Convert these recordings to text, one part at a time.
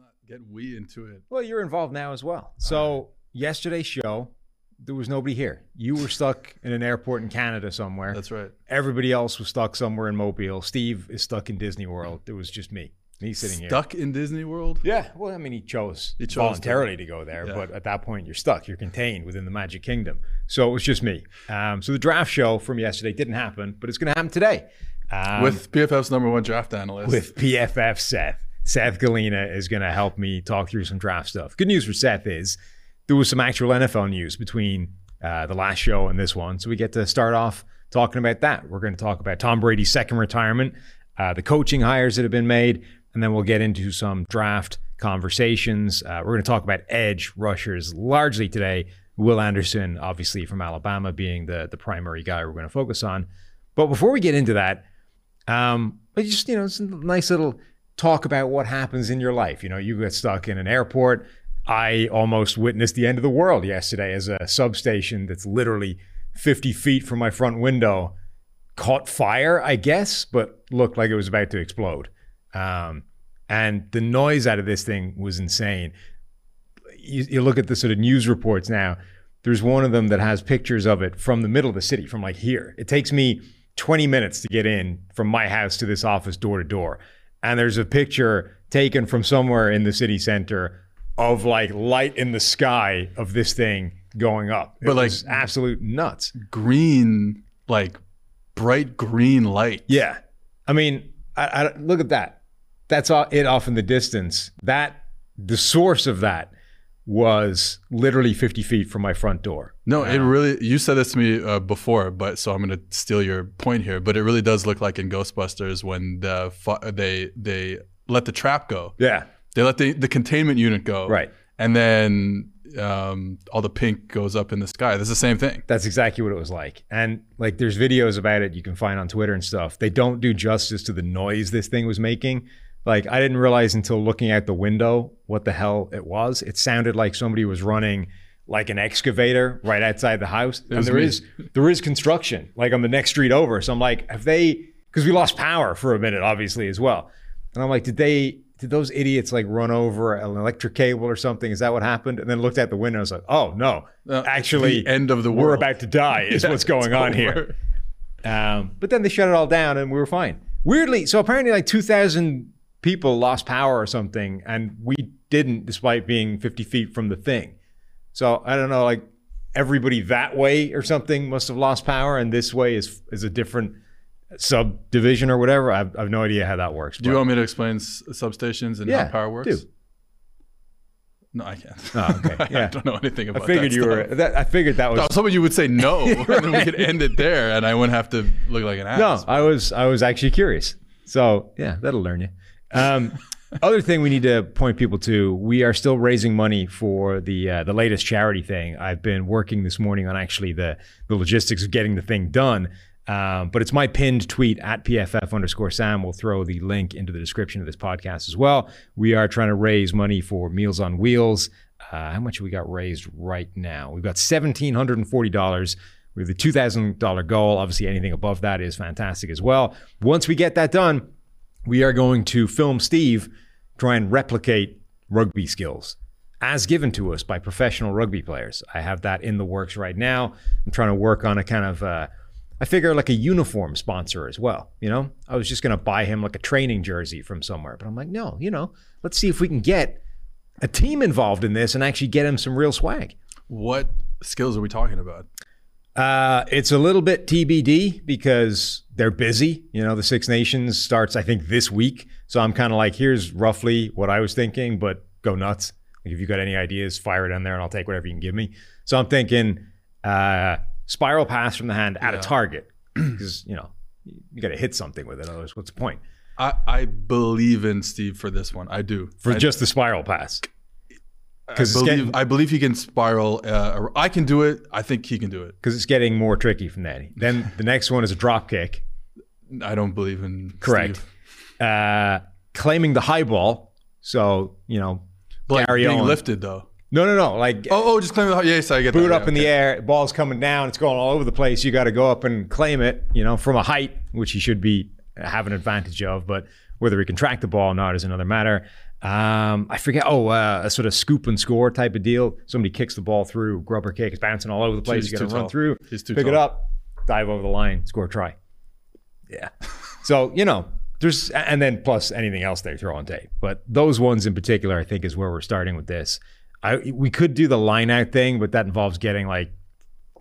not get we into it. Well, you're involved now as well. So yesterday's show, there was nobody here. You were stuck in an airport in Canada somewhere. That's right. Everybody else was stuck somewhere in Mobile. Steve is stuck in Disney World. It was just me. Me sitting here. Stuck in Disney World. Yeah. Well, I mean, he chose, He chose voluntarily to, go there, Yeah. but at that point, you're stuck. You're contained within the Magic Kingdom. So it was just me. Um, so the draft show from yesterday didn't happen, but it's going to happen today. Um, with PFF's number one draft analyst. with PFF Seth. Seth Galina is going to help me talk through some draft stuff. Good news for Seth is there was some actual NFL news between uh, the last show and this one. So we get to start off talking about that. We're going to talk about Tom Brady's second retirement, uh, the coaching hires that have been made, and then we'll get into some draft conversations. Uh, we're going to talk about edge rushers largely today. Will Anderson, obviously from Alabama, being the, the primary guy we're going to focus on. But before we get into that, um, just you know, it's a nice little talk about what happens in your life. You know, you get stuck in an airport. I almost witnessed the end of the world yesterday as a substation that's literally 50 feet from my front window caught fire, I guess, but looked like it was about to explode. Um, and the noise out of this thing was insane. You, you look at the sort of news reports now. There's one of them that has pictures of it from the middle of the city, from like here. It takes me 20 minutes to get in from my house to this office door to door. And there's a picture taken from somewhere in the city center of like light in the sky of this thing going up. It But, like- absolute nuts. green, like bright green light. Yeah. I mean, I, I, look at that. That's all, it off in the distance. That, the source of that was literally 50 feet from my front door. No, it really. You said this to me uh, before, but so I'm going to steal your point here. But it really does look like in Ghostbusters when the fu- they they let the trap go. Yeah. They let the the containment unit go. Right. And then um, all the pink goes up in the sky. That's the same thing. That's exactly what it was like. And like there's videos about it you can find on Twitter and stuff. They don't do justice to the noise this thing was making. Like I didn't realize until looking out the window what the hell it was. It sounded like somebody was running like an excavator right outside the house. and there me. is there is construction like on the next street over. So I'm like, have they because we lost power for a minute, obviously, as well. And I'm like, did they did those idiots like run over an electric cable or something? Is that what happened? And then looked out the window and was like, oh no. Uh, Actually end of the world. we're about to die is Yeah, what's going on over. here. Um, but then they shut it all down and we were fine. Weirdly, so apparently like 2,000 people lost power or something, and we didn't, despite being 50 feet from the thing. So I don't know, like everybody that way or something must have lost power, and this way is is a different subdivision or whatever. I've, I've no idea how that works. Do you want me to explain s- substations and Yeah, how power works? do. No, I can't. Oh, okay. I don't know anything about that. I figured that you were. That, I figured that was. Was hoping you would say no, and then we could end it there, and I wouldn't have to look like an ass. No, I was I was actually curious. So yeah, that'll learn you. Um, other thing we need to point people to: we are still raising money for the uh, the latest charity thing. I've been working this morning on actually the the logistics of getting the thing done. Um, but it's my pinned tweet at PFF underscore Sam. We'll throw the link into the description of this podcast as well. We are trying to raise money for Meals on Wheels. Uh, how much we got raised right now? We've got seventeen hundred and forty dollars. We have the two thousand dollar goal. Obviously, anything above that is fantastic as well. Once we get that done, we are going to film Steve try and replicate rugby skills as given to us by professional rugby players. I have that in the works right now. I'm trying to work on a kind of, uh, I figure like a uniform sponsor as well. You know, I was just going to buy him like a training jersey from somewhere, but I'm like, no, you know, let's see if we can get a team involved in this and actually get him some real swag. What skills are we talking about? Uh, it's a little bit TBD because they're busy. You know, the Six Nations starts, I think, this week. So I'm kind of like, here's roughly what I was thinking, but go nuts. Like, if you got any ideas, fire it in there and I'll take whatever you can give me. So I'm thinking uh, spiral pass from the hand at a target because, you know, you got to hit something with it. Otherwise, what's the point? I, I believe in Steve for this one. I do. For I, just the spiral pass. I it's getting- I believe he can spiral. Uh, I can do it. I think he can do it. Because it's getting more tricky from that. Then the next one is a drop kick. I don't believe in Correct. Uh, claiming the high ball. So, you know, like Carry being on. lifted though. no, no, no. Like Oh, oh, just claim the high. yes, I get boot that. up in the air, ball's coming down, it's going all over the place. You got to go up and claim it, you know, from a height, which he should be have an advantage of. But whether he can track the ball or not is another matter. Um, I forget. Oh, uh, a sort of scoop and score type of deal. Somebody kicks the ball through, grubber kick, it's bouncing all over the place. He's you got to run tall. through, He's too pick it up, dive over the line, score a try. Yeah. so you know, there's and then plus anything else they throw on tape. But those ones in particular, I think, is where we're starting with this. I we could do the line out thing, but that involves getting like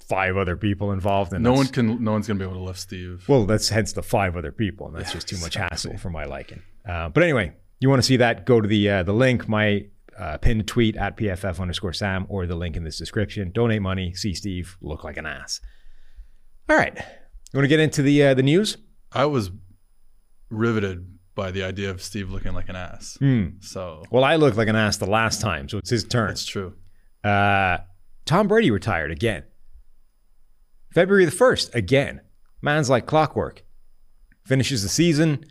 five other people involved, and No one can. No one's gonna be able to lift Steve. well, that's hence the five other people, and that's just too much hassle for my liking. Uh, but anyway, you want to see that? Go to the uh, the link, my uh, pinned tweet at pff underscore sam, or the link in this description. Donate money. See Steve look like an ass. All right, you want to get into the uh, the news? I was riveted by the idea of Steve looking like an ass. Hmm. So Well, I looked like an ass the last time, so it's his turn. that's true. Uh, Tom Brady retired again. February the 1st, again. Man's like clockwork. Finishes the season,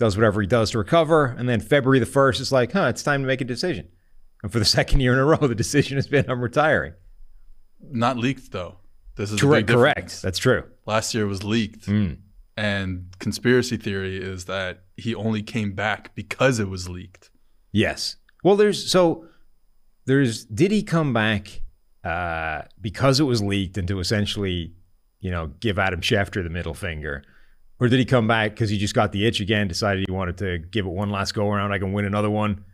does whatever he does to recover, and then February the 1st is like, huh, it's time to make a decision. And for the second year in a row, the decision has been I'm retiring. Not leaked though. This is Correct, correct. That's true. Last year was leaked, Mm. and conspiracy theory is that he only came back because it was leaked. Yes. Well, there's so there's did he come back uh, because it was leaked and to essentially, you know, give Adam Schefter the middle finger, or did he come back because he just got the itch again, decided he wanted to give it one last go around? I can win another one.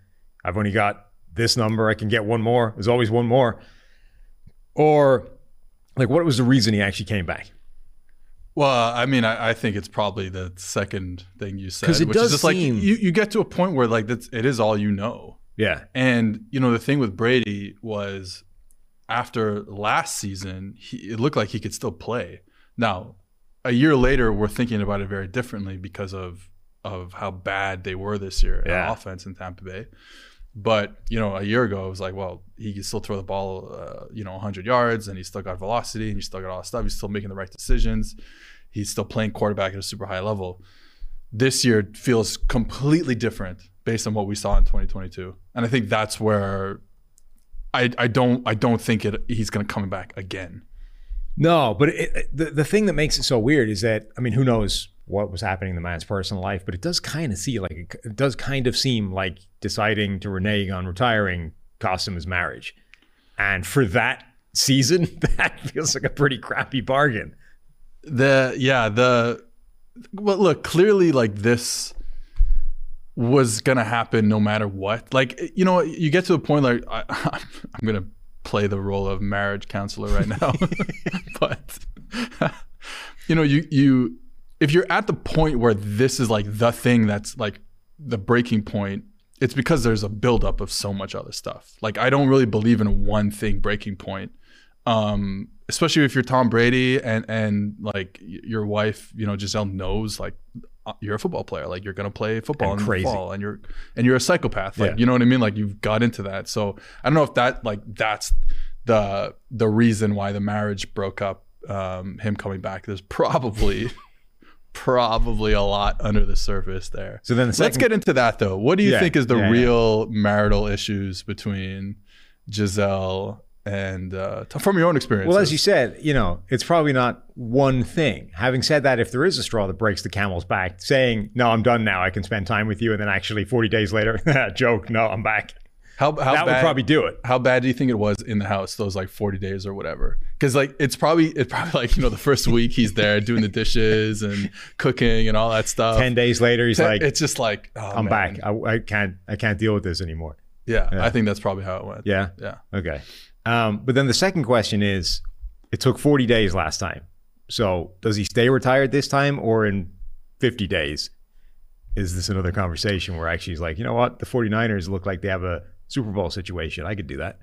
I've only got this number. I can get one more. There's always one more. Or like, what was the reason he actually came back? Well, I mean, I, I think it's probably the second thing you said, which does is just like you, you get to a point where like that's it is all you know. Yeah. And you know the thing with Brady was after last season, he, it looked like he could still play. Now, a year later, we're thinking about it very differently because of of how bad they were this year Yeah. offense in Tampa Bay. But you know, a year ago, it was like, well, he can still throw the ball, uh, you know, 100 yards, and he's still got velocity, and he's still got all that stuff. He's still making the right decisions. He's still playing quarterback at a super high level. This year feels completely different based on what we saw in 2022, and I think that's where I, I don't I don't think it he's going to come back again. No, but it, the the thing that makes it so weird is that I mean, who knows what was happening in the man's personal life, but it does kind of see like it, does kind of seem like deciding to renege on retiring cost him his marriage, and for that season, that feels like a pretty crappy bargain. The yeah the well look clearly like this was gonna happen no matter what. Like you know you get to a point like I, I'm gonna play the role of marriage counselor right now, but you know you you if you're at the point where this is like the thing that's like the breaking point. It's because there's a buildup of so much other stuff. Like I don't really believe in one thing breaking point um, especially if you're Tom Brady and and like your wife, you know, Gisele knows like you're a football player, like you're gonna play football And in crazy. the fall, and you're and you're a psychopath, like Yeah. you know what I mean, like you've got into that. So I don't know if that like that's the the reason why the marriage broke up. Um, him coming back, there's probably probably a lot under the surface there. So then the Let's get into that though. What do you Yeah, think is the yeah. real marital issues between Gisele and uh, from your own experience? well, as you said, you know, it's probably not one thing. Having said that, if there is a straw that breaks the camel's back, saying no, I'm done now, I can spend time with you, and then actually 40 days later, joke, no, I'm back. how, how that would probably do it. how bad do you think it was in the house those like 40 days or whatever because like it's probably it's probably like you know the first week he's there doing the dishes and cooking and all that stuff 10 days later, he's like, it's just like oh, I'm man. back. I, I can't. I can't deal with this anymore. yeah, Yeah. i think that's probably how it went Yeah. yeah Okay. Um, but then the second question is, it took 40 days last time. So does he stay retired this time, or in 50 days? Is this another conversation where actually he's like, you know what, the 49ers look like they have a Super Bowl situation. I could do that.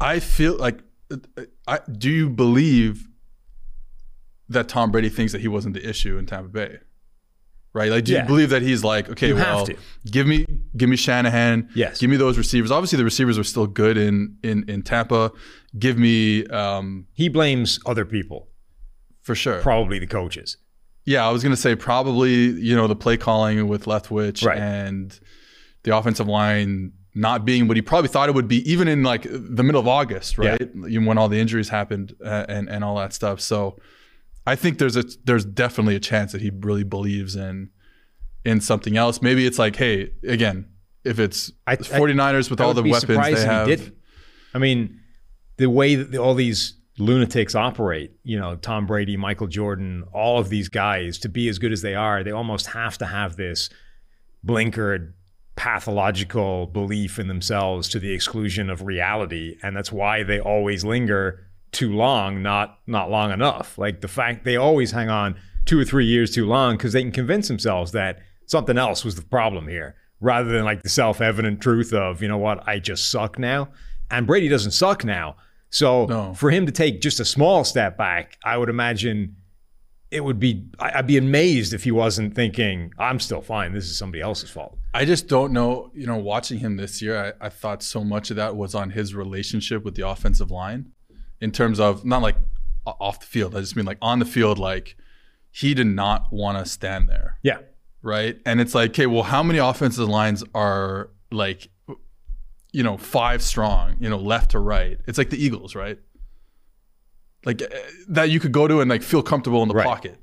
i feel like I, do you believe that tom brady thinks that he wasn't the issue in tampa bay right like do Yeah. you believe that he's like okay You well give me give me shanahan Yes. give me those receivers obviously the receivers are still good in in in tampa give me um He blames other people, for sure probably the coaches. Yeah, I was gonna say probably you know the play calling with Leftwich Right. and the offensive line not being what he probably thought it would be, even in like the middle of August, right? Even when all the injuries happened uh, and and all that stuff. So I think there's a there's definitely a chance that he really believes in in something else. Maybe it's like, hey, again, if it's I- I- 49ers with I all the weapons they have. I mean, the way that all these lunatics operate, you know, Tom Brady, Michael Jordan, all of these guys, to be as good as they are, they almost have to have this blinkered pathological belief in themselves to the exclusion of reality. And that's why they always linger too long, not not long enough. Like the fact they always hang on two or three years too long because they can convince themselves that something else was the problem here, rather than like the self-evident truth of, you know what, I just suck now. And Brady doesn't suck now. So No. for him to take just a small step back, I would imagine it would be I'd be amazed if he wasn't thinking, I'm still fine. This is somebody else's fault. I just don't know. You know, watching him this year, I, I thought so much of that was on his relationship with the offensive line, in terms of not like off the field. I just mean like on the field. Like he did not want to stand there, Yeah. right? And it's like, okay, well, how many offensive lines are like, you know, five strong, you know, left to right? It's like the Eagles, right? Like eh, that you could go to and like feel comfortable in the Right. pocket.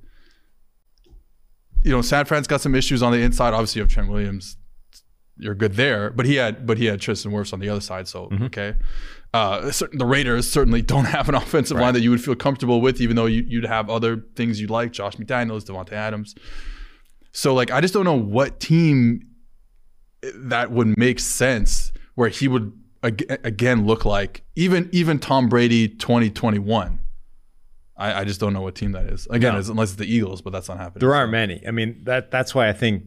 You know, San Fran's got some issues on the inside. Obviously, you have Trent Williams. You're good there, but he had but he had Tristan Wirfs on the other side. So okay, uh, certain, the Raiders certainly don't have an offensive line that you would feel comfortable with, even though you, you'd have other things you'd like, Josh McDaniels, Davante Adams. So like, I just don't know what team that would make sense where he would ag- again look like even even Tom Brady 2021. I, I just don't know what team that is. Again, No. it's, unless it's the Eagles, but that's not happening. There aren't many. I mean, that that's why I think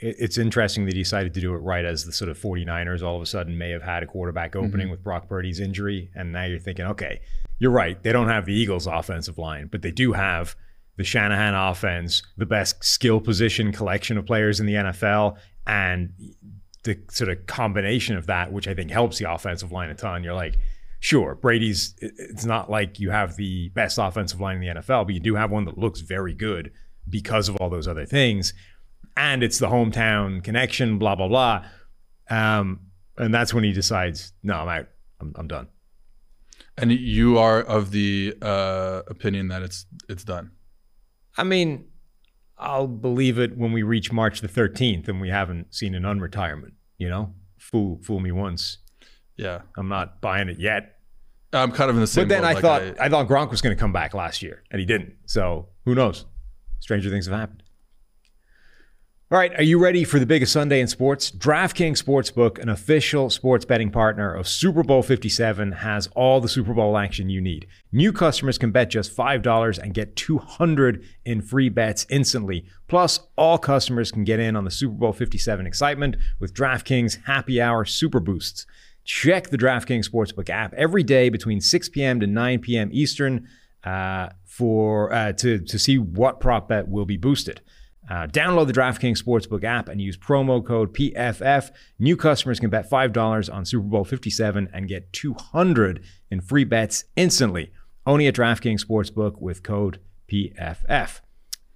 it's interesting that he decided to do it right as the sort of 49ers all of a sudden may have had a quarterback mm-hmm. opening with Brock Purdy's injury. And now you're thinking, okay, you're right. They don't have the Eagles offensive line, but they do have the Shanahan offense, the best skill position collection of players in the NFL, and the sort of combination of that, which I think helps the offensive line a ton. You're like, sure, Brady's, it's not like you have the best offensive line in the NFL, but you do have one that looks very good because of all those other things. And it's the hometown connection, blah, blah, blah. Um, and that's when he decides, no, I'm out. I'm, I'm done. And you are of the uh, opinion that it's it's done. I mean, I'll believe it when we reach March the 13th and we haven't seen an unretirement, you know? Fool, fool me once. Yeah, I'm not buying it yet. I'm kind of in the same. But then. I Like, thought I, thought Gronk was going to come back last year, and he didn't. So who knows? Stranger things have happened. All right, are you ready for the biggest Sunday in sports? DraftKings Sportsbook, an official sports betting partner of Super Bowl 57, has all the Super Bowl action you need. New customers can bet just $5 and get 200 in free bets instantly. Plus, all customers can get in on the Super Bowl 57 excitement with DraftKings Happy Hour Super Boosts. Check the DraftKings Sportsbook app every day between 6 p.m. to 9 p.m. Eastern uh, for uh, to to see what prop bet will be boosted. Uh, download the DraftKings Sportsbook app and use promo code PFF. New customers can bet $5 on Super Bowl 57 and get 200 in free bets instantly. Only at DraftKings Sportsbook with code PFF.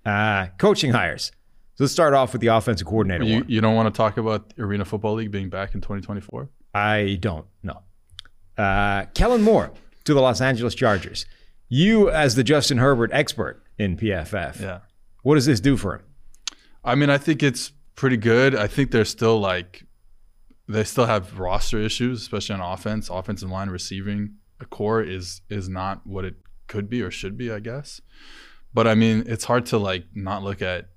Uh, coaching hires. So let's start off with the offensive coordinator you, you don't want to talk about Arena Football League being back in 2024. I don't know. Uh, Kellen Moore to the Los Angeles Chargers. You, as the Justin Herbert expert in PFF, Yeah. what does this do for him? I mean, I think it's pretty good. I think they're still like they still have roster issues, especially on offense. Offensive line receiving a core is is not what it could be or should be, I guess. But I mean, it's hard to like not look at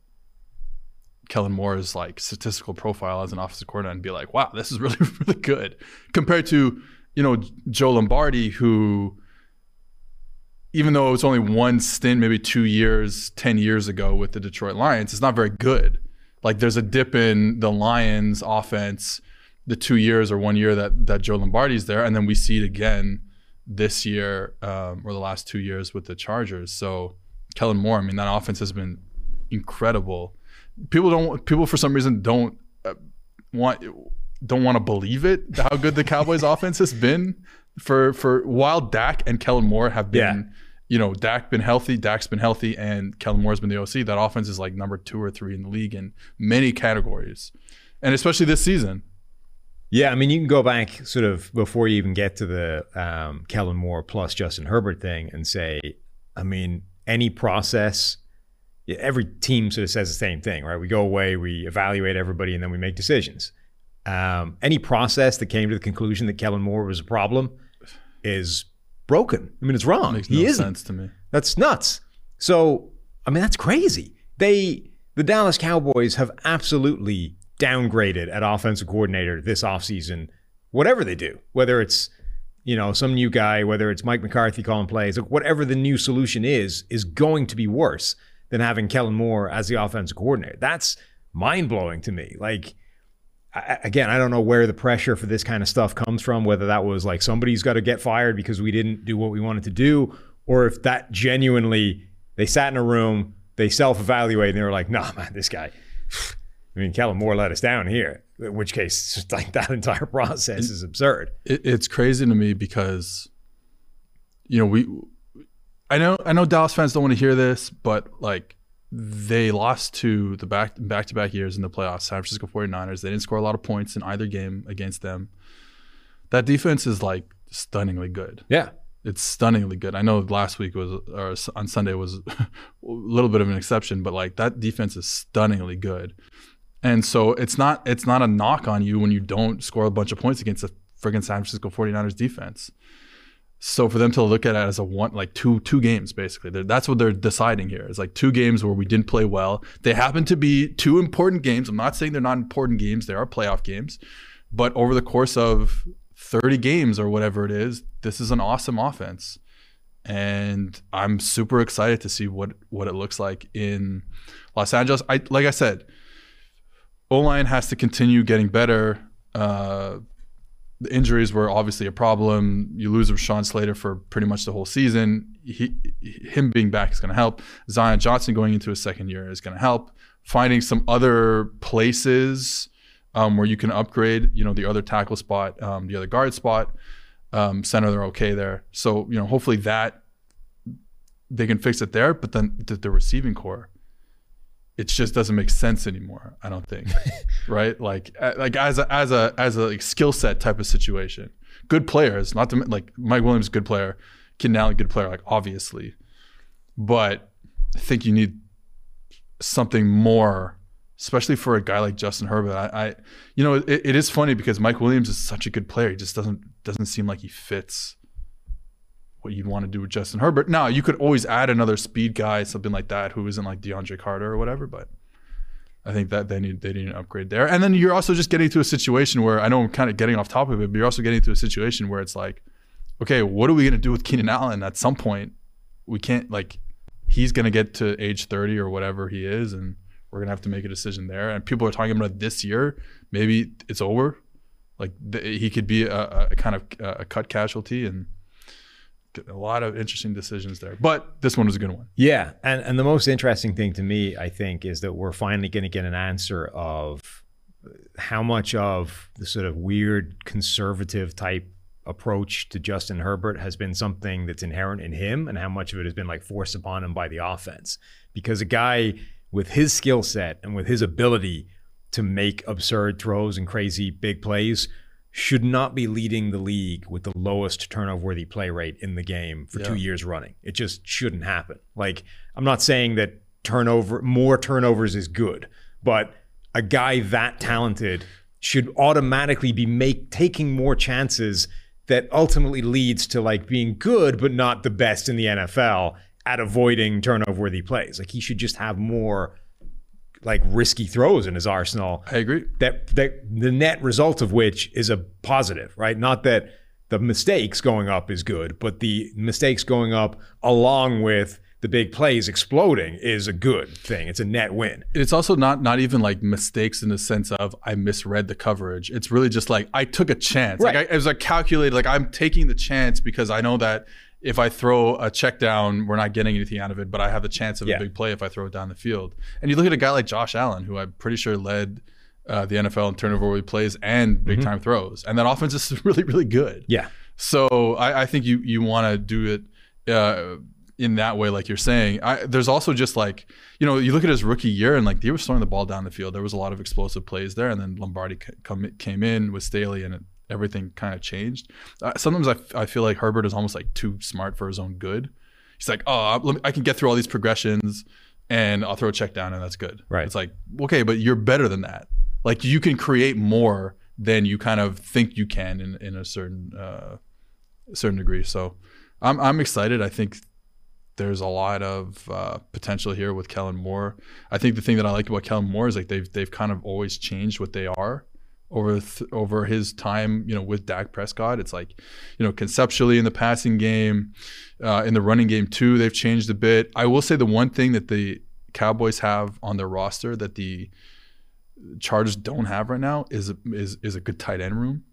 Kellen Moore's like statistical profile as an offensive coordinator and be like, wow, this is really, really good. Compared to, you know, Joe Lombardi, who even though it was only one stint, maybe two years, 10 years ago with the Detroit Lions, it's not very good. Like there's a dip in the Lions offense the two years or one year that, that Joe Lombardi's there. And then we see it again this year um, or the last two years with the Chargers. So Kellen Moore, I mean, that offense has been incredible. People don't, people for some reason don't uh, want, don't want to believe it, how good the Cowboys offense has been for, for while Dak and Kellen Moore have been Yeah. You know, Dak been healthy, Dak's been healthy, and Kellen Moore's been the OC. That offense is like number two or three in the league in many categories, and especially this season. Yeah, I mean, you can go back sort of before you even get to the um, Kellen Moore plus Justin Herbert thing and say, I mean, any process, every team sort of says the same thing, right? We go away, we evaluate everybody, and then we make decisions. Um, any process that came to the conclusion that Kellen Moore was a problem is broken. I mean, it's wrong. Makes he no isn't. sense to me. That's nuts. So, I mean, that's crazy. They, the Dallas Cowboys, have absolutely downgraded at offensive coordinator this offseason, whatever they do, whether it's you know some new guy, whether it's Mike McCarthy calling plays, like whatever the new solution is, is going to be worse than having Kellen Moore as the offensive coordinator. That's mind blowing to me. Like. Again, I don't know where the pressure for this kind of stuff comes from, whether that was like somebody's got to get fired because we didn't do what we wanted to do, or if that genuinely they sat in a room, they self evaluate, and they were like, nah, man, this guy, I mean, Kellen Moore let us down here. In which case, just like that entire process is absurd. It, it's crazy to me because, you know, we, I know, I know Dallas fans don't want to hear this, but like they lost to the back back to back years in the playoffs, San Francisco 49ers. They didn't score a lot of points in either game against them. That defense is like stunningly good. Yeah. It's stunningly good. I know last week was or on Sunday was a little bit of an exception, but like that defense is stunningly good. And so it's not it's not a knock on you when you don't score a bunch of points against a friggin' San Francisco 49ers defense. So for them to look at it as a one like two two games basically, they're, that's what they're deciding here. It's like two games where we didn't play well. They happen to be two important games. I'm not saying they're not important games. They are playoff games, but over the course of 30 games or whatever it is, this is an awesome offense. And I'm super excited to see what what it looks like in Los Angeles. I like I said, O line has to continue getting better. Uh, the injuries were obviously a problem. You lose Rashawn Slater for pretty much the whole season. He, him being back is going to help. Zion Johnson going into his second year is going to help. Finding some other places um, where you can upgrade, you know, the other tackle spot, um, the other guard spot, um, center, they're okay there. So, you know, hopefully that they can fix it there. But then the, the receiving corps, it just doesn't make sense anymore. I don't think, right? Like, like as a as a as a like skill set type of situation. Good players, not to like Mike Williams, good player, Allen, good player, like obviously, but I think you need something more, especially for a guy like Justin Herbert. I, I you know, it, it is funny because Mike Williams is such a good player. He just doesn't doesn't seem like he fits what you'd want to do with Justin Herbert. Now, you could always add another speed guy, something like that, who isn't like DeAndre Carter or whatever, but I think that they need they need an upgrade there. And then you're also just getting to a situation where I know I'm kind of getting off top of it, but you're also getting to a situation where it's like, okay, what are we gonna do with Keenan Allen? At some point, we can't like he's gonna get to age 30 or whatever he is, and we're gonna have to make a decision there. And people are talking about this year, maybe it's over. Like the, he could be a, a kind of a cut casualty and a lot of interesting decisions there. But this one was a good one. Yeah, and and the most interesting thing to me, I think, is that we're finally going to get an answer of how much of the sort of weird conservative type approach to Justin Herbert has been something that's inherent in him, and how much of it has been like forced upon him by the offense. Because a guy with his skill set and with his ability to make absurd throws and crazy big plays should not be leading the league with the lowest turnover worthy play rate in the game for yeah. two years running. It just shouldn't happen. Like, I'm not saying that turnover, more turnovers is good, but a guy that talented should automatically be make taking more chances that ultimately leads to like being good but not the best in the NFL at avoiding turnover worthy plays. Like he should just have more like risky throws in his arsenal. I agree. That that the net result of which is a positive, right? Not that the mistakes going up is good, but the mistakes going up along with the big plays exploding is a good thing. It's a net win. It's also not not even like mistakes in the sense of I misread the coverage. It's really just like I took a chance. Right. Like I, it was like calculated. Like I'm taking the chance because I know that if I throw a check down, we're not getting anything out of it, but I have the chance of yeah. a big play if I throw it down the field. And you look at a guy like Josh Allen, who I'm pretty sure led uh, the NFL in turnover worthy plays and big mm-hmm. time throws, and that offense is really really good. Yeah. So I, I think you you want to do it. Uh, in that way, like you're saying, I, there's also just like you know you look at his rookie year and like he was throwing the ball down the field. There was a lot of explosive plays there, and then Lombardi come, came in with Staley, and it everything kind of changed. Uh, sometimes I, f- I feel like Herbert is almost like too smart for his own good. He's like, oh, I can get through all these progressions and I'll throw a check down and that's good. Right. It's like, okay, but you're better than that. Like you can create more than you kind of think you can in, in a certain uh, certain degree. So I'm I'm excited. I think there's a lot of uh, potential here with Kellen Moore. I think the thing that I like about Kellen Moore is like they've they've kind of always changed what they are over th- over his time, you know, with Dak Prescott. It's like, you know, conceptually in the passing game, uh, in the running game too, they've changed a bit. I will say the one thing that the Cowboys have on their roster that the Chargers don't have right now is is is a good tight end room.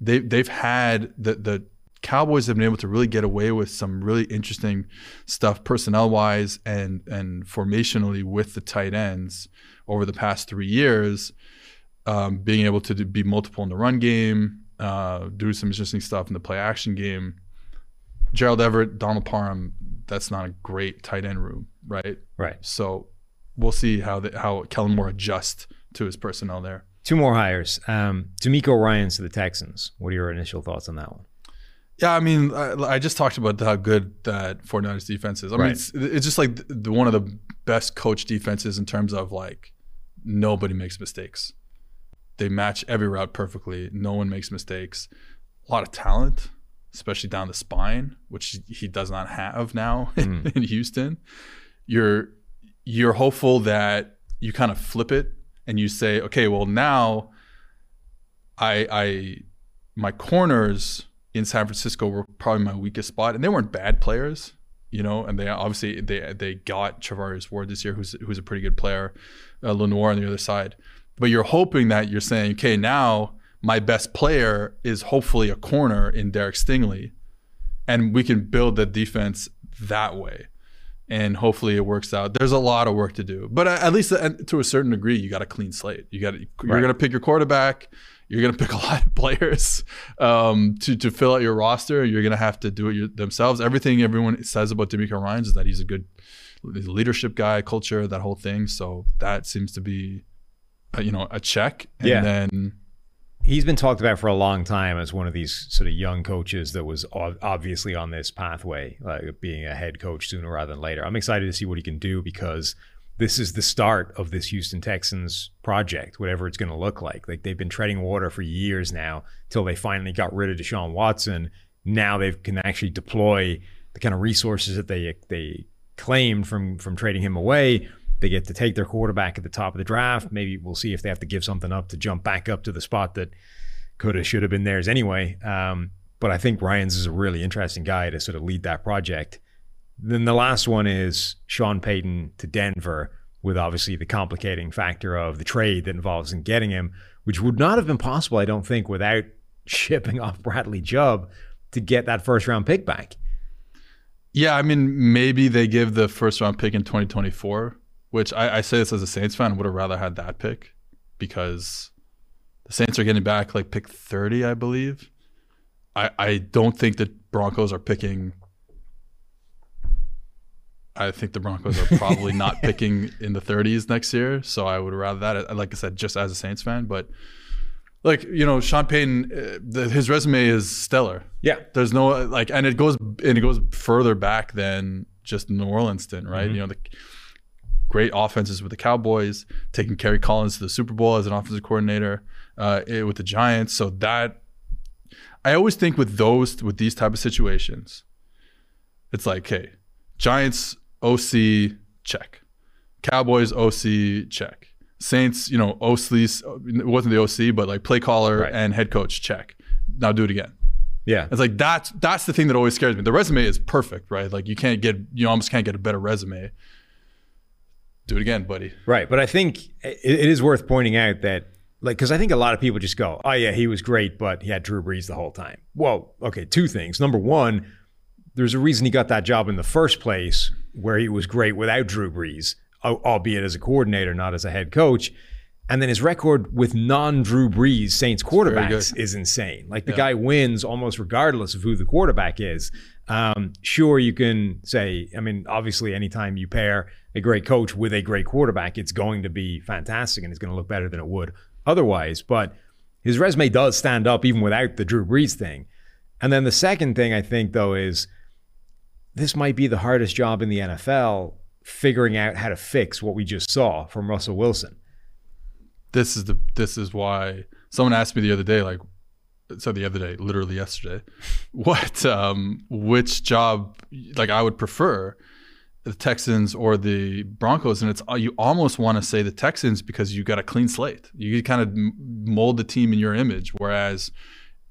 They they've had the the Cowboys have been able to really get away with some really interesting stuff personnel wise and and formationally with the tight ends over the past three years um, being able to do, be multiple in the run game, uh, do some interesting stuff in the play action game. Gerald Everett, Donald Parham, that's not a great tight end room, right? Right. So we'll see how the, how Kellen Moore adjusts to his personnel there. Two more hires. Um, DeMeco Ryans to the Texans. What are your initial thoughts on that one? Yeah, I mean, I, I just talked about how good that 49ers defense is. I right. mean, it's, it's, just like the, one of the best coach defenses in terms of like nobody makes mistakes. They match every route perfectly. No one makes mistakes. A lot of talent, especially down the spine, which he does not have now in, mm. in Houston. You're you're hopeful that you kind of flip it and you say, okay, well now I I my corners in San Francisco were probably my weakest spot, and they weren't bad players, you know. And they obviously they they got Charvarius Ward this year, who's who's a pretty good player, uh, Lenoir on the other side. But you're hoping that you're saying, okay, now my best player is hopefully a corner in Derek Stingley, and we can build the defense that way. And hopefully it works out. There's a lot of work to do, but at least to a certain degree, you got a clean slate. You got you're going to pick your quarterback. You're going to pick a lot of players um, to to fill out your roster. You're going to have to do it themselves. Everything everyone says about DeMeco Ryans is that he's a good leadership guy, culture, that whole thing. So that seems to be a, you know a check and yeah. then he's been talked about for a long time as one of these sort of young coaches that was obviously on this pathway like being a head coach sooner rather than later. I'm excited to see what he can do because this is the start of this houston texans project whatever it's going to look like. Like they've been treading water for years now till they finally got rid of deshaun watson. Now they can actually deploy the kind of resources that they they claimed from from trading him away they get to take their quarterback at the top of the draft. Maybe we'll see if they have to give something up to jump back up to the spot that could have, should have been theirs anyway. Um, but I think Ryans is a really interesting guy to sort of lead that project. Then the last one is Sean Payton to Denver, with obviously the complicating factor of the trade that involves in getting him, which would not have been possible, I don't think, without shipping off Bradley Chubb to get that first round pick back. Yeah, I mean, maybe they give the first round pick in 2024 which I, I say this as a Saints fan, would have rather had that pick because the Saints are getting back like pick 30, I believe. I, I don't think that Broncos are picking. I think the Broncos are probably not picking in the 30s next year. So I would rather that, like I said, just as a Saints fan. But like you know, Sean Payton, uh, the, his resume is stellar. Yeah, there's no like, and it goes and it goes further back than just New Orleans stint, right? Mm-hmm. You know, the great offenses with the Cowboys, taking Kerry Collins to the Super Bowl as an offensive coordinator uh, with the Giants. So that I always think with those with these type of situations, it's like, hey, Giants OC check, Cowboys OC check, Saints, you know, OC it wasn't the OC, but like play caller right. and head coach check. Now do it again. Yeah. It's like that's that's the thing that always scares me. The resume is perfect, right? Like you can't get you almost can't get a better resume do it again, buddy. Right. But I think it, it is worth pointing out that, like, because I think a lot of people just go, oh, yeah, he was great, but he had Drew Brees the whole time. Well, okay, two things. Number one, there's a reason he got that job in the first place where he was great without Drew Brees, albeit as a coordinator, not as a head coach. And then his record with non Drew Brees Saints quarterbacks is insane. Like the yeah. guy wins almost regardless of who the quarterback is. Um, sure, you can say, I mean, obviously, anytime you pair a great coach with a great quarterback, it's going to be fantastic and it's going to look better than it would otherwise. But his resume does stand up even without the Drew Brees thing. And then the second thing I think, though, is this might be the hardest job in the NFL figuring out how to fix what we just saw from Russell Wilson. This is the this is why someone asked me the other day, like, so the other day, literally yesterday, what, um, which job, like, I would prefer the Texans or the Broncos, and it's you almost want to say the Texans because you got a clean slate. You kind of mold the team in your image, whereas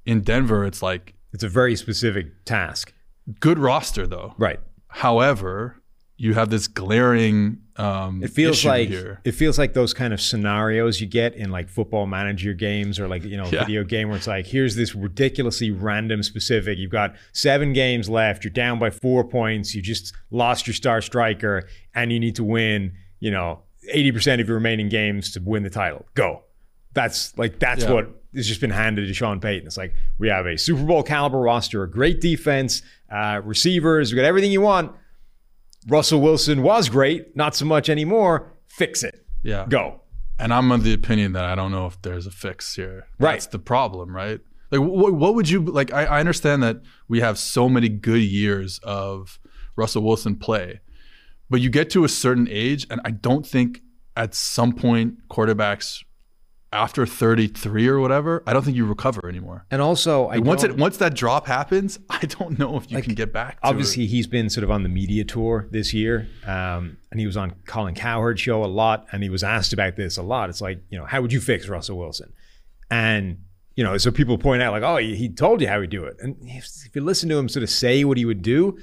in Denver, it's like it's a very specific task. Good roster though, right? However, you have this glaring um, it feels like here. it feels like those kind of scenarios you get in like football manager games or like you know yeah. video game where it's like here's this ridiculously random specific you've got seven games left you're down by four points you just lost your star striker and you need to win you know 80% of your remaining games to win the title go that's like that's yeah. what has just been handed to Sean Payton. It's like we have a Super Bowl caliber roster, a great defense, uh, receivers, we got everything you want Russell Wilson was great, not so much anymore. Fix it. Yeah. Go. And I'm of the opinion that I don't know if there's a fix here. Right. That's the problem, right? Like, what, what would you like? I, I understand that we have so many good years of Russell Wilson play, but you get to a certain age, and I don't think at some point quarterbacks after 33 or whatever, I don't think you recover anymore. And also, like once it once that drop happens, I don't know if you like, can get back. obviously, it. he's been sort of on the media tour this year, um, and he was on Colin Cowherd show a lot, and he was asked about this a lot. It's like, you know, how would you fix Russell Wilson? And you know, so people point out like, oh, he, he told you how he'd do it, and if you listen to him sort of say what he would do,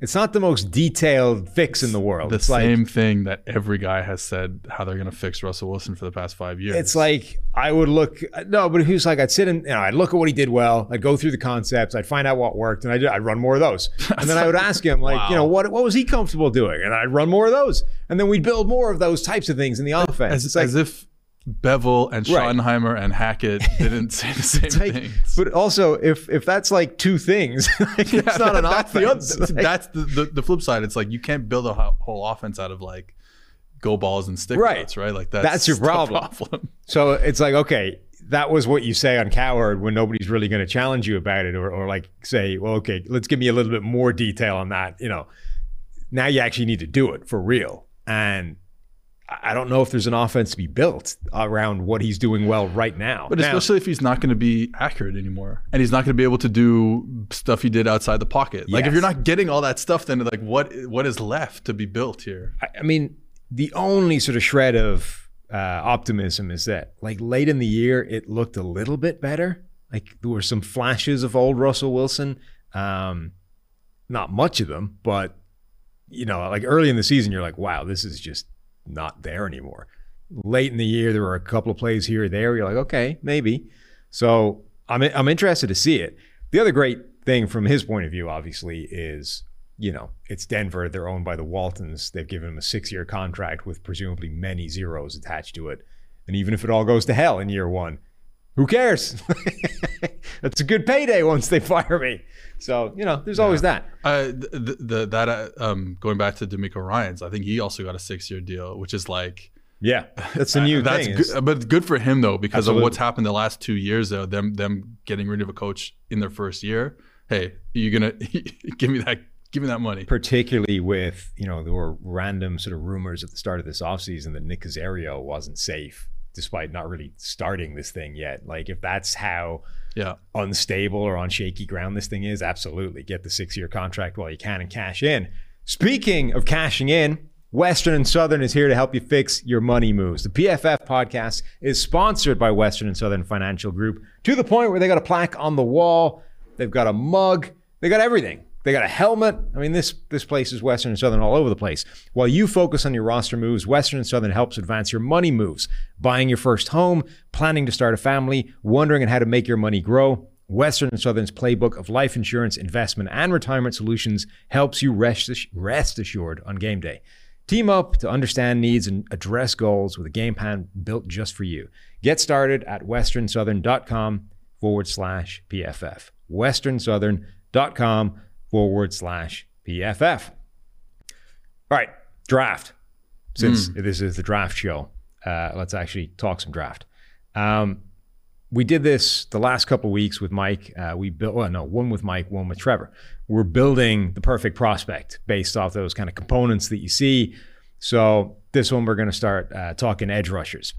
it's not the most detailed fix in the world. The it's same like, thing that every guy has said how they're going to fix Russell Wilson for the past five years. It's like I would look no, but who's like I'd sit and you know, I'd look at what he did well. I'd go through the concepts. I'd find out what worked, and I'd, I'd run more of those. And then I would ask him like, wow. you know, what what was he comfortable doing, and I'd run more of those. And then we'd build more of those types of things in the offense. As, like, as if Bevell and Schottenheimer right. and Hackett didn't say the same like, things. But also, if if that's like two things, like yeah, it's not an that's offense. The, like, that's the, the, the flip side. It's like you can't build a whole offense out of like go balls and stick right. right? Like that's, that's your problem. problem. So it's like okay, that was what you say on Cowherd when nobody's really going to challenge you about it, or or like say, well, okay, let's give me a little bit more detail on that. You know, now you actually need to do it for real and I don't know if there's an offense to be built around what he's doing well right now. But now, especially if he's not going to be accurate anymore, and he's not going to be able to do stuff he did outside the pocket. Yes. Like if you're not getting all that stuff, then like what what is left to be built here? I, I mean, the only sort of shred of uh, optimism is that like late in the year, it looked a little bit better. Like there were some flashes of old Russell Wilson. Um, not much of them, but you know, like early in the season, you're like, wow, this is just not there anymore. Late in the year, there were a couple of plays here or there. You're like, okay, maybe. So I'm I'm interested to see it. The other great thing from his point of view, obviously, is you know it's Denver. They're owned by the Waltons. They've given him a six year contract with presumably many zeros attached to it. And even if it all goes to hell in year one, who cares? That's a good payday once they fire me. So you know, there's yeah. always that. Uh, the, the that uh, um, going back to DeMeco Ryans, I think he also got a six year deal, which is like. Yeah, that's a new that's thing. Good, but good for him though, because Absolutely. of what's happened the last two years. Though them them getting rid of a coach in their first year. Hey, you're gonna give me that give me that money. Particularly with, you know, there were random sort of rumors at the start of this offseason that Nick Caserio wasn't safe despite not really starting this thing yet. Like if that's how yeah. unstable or on shaky ground this thing is, absolutely get the six year contract while you can and cash in. Speaking of cashing in, Western and Southern is here to help you fix your money moves. The PFF podcast is sponsored by Western and Southern Financial Group to the point where they got a plaque on the wall, they've got a mug, they got everything. They got a helmet. I mean, this this place is Western and Southern all over the place. While you focus on your roster moves, Western and Southern helps advance your money moves. Buying your first home, planning to start a family, wondering on how to make your money grow. Western and Southern's playbook of life insurance, investment, and retirement solutions helps you rest, rest assured on game day. Team up to understand needs and address goals with a game plan built just for you. Get started at westernsouthern.com forward slash PFF. Westernsouthern.com forward slash PFF. All right, draft. Since mm. this is the draft show, uh, let's actually talk some draft. Um, we did this the last couple weeks with Mike. Uh, we built, well, no, one with Mike, one with Trevor. We're building the perfect prospect based off those kind of components that you see. So this one, we're going to start uh, talking edge rushers.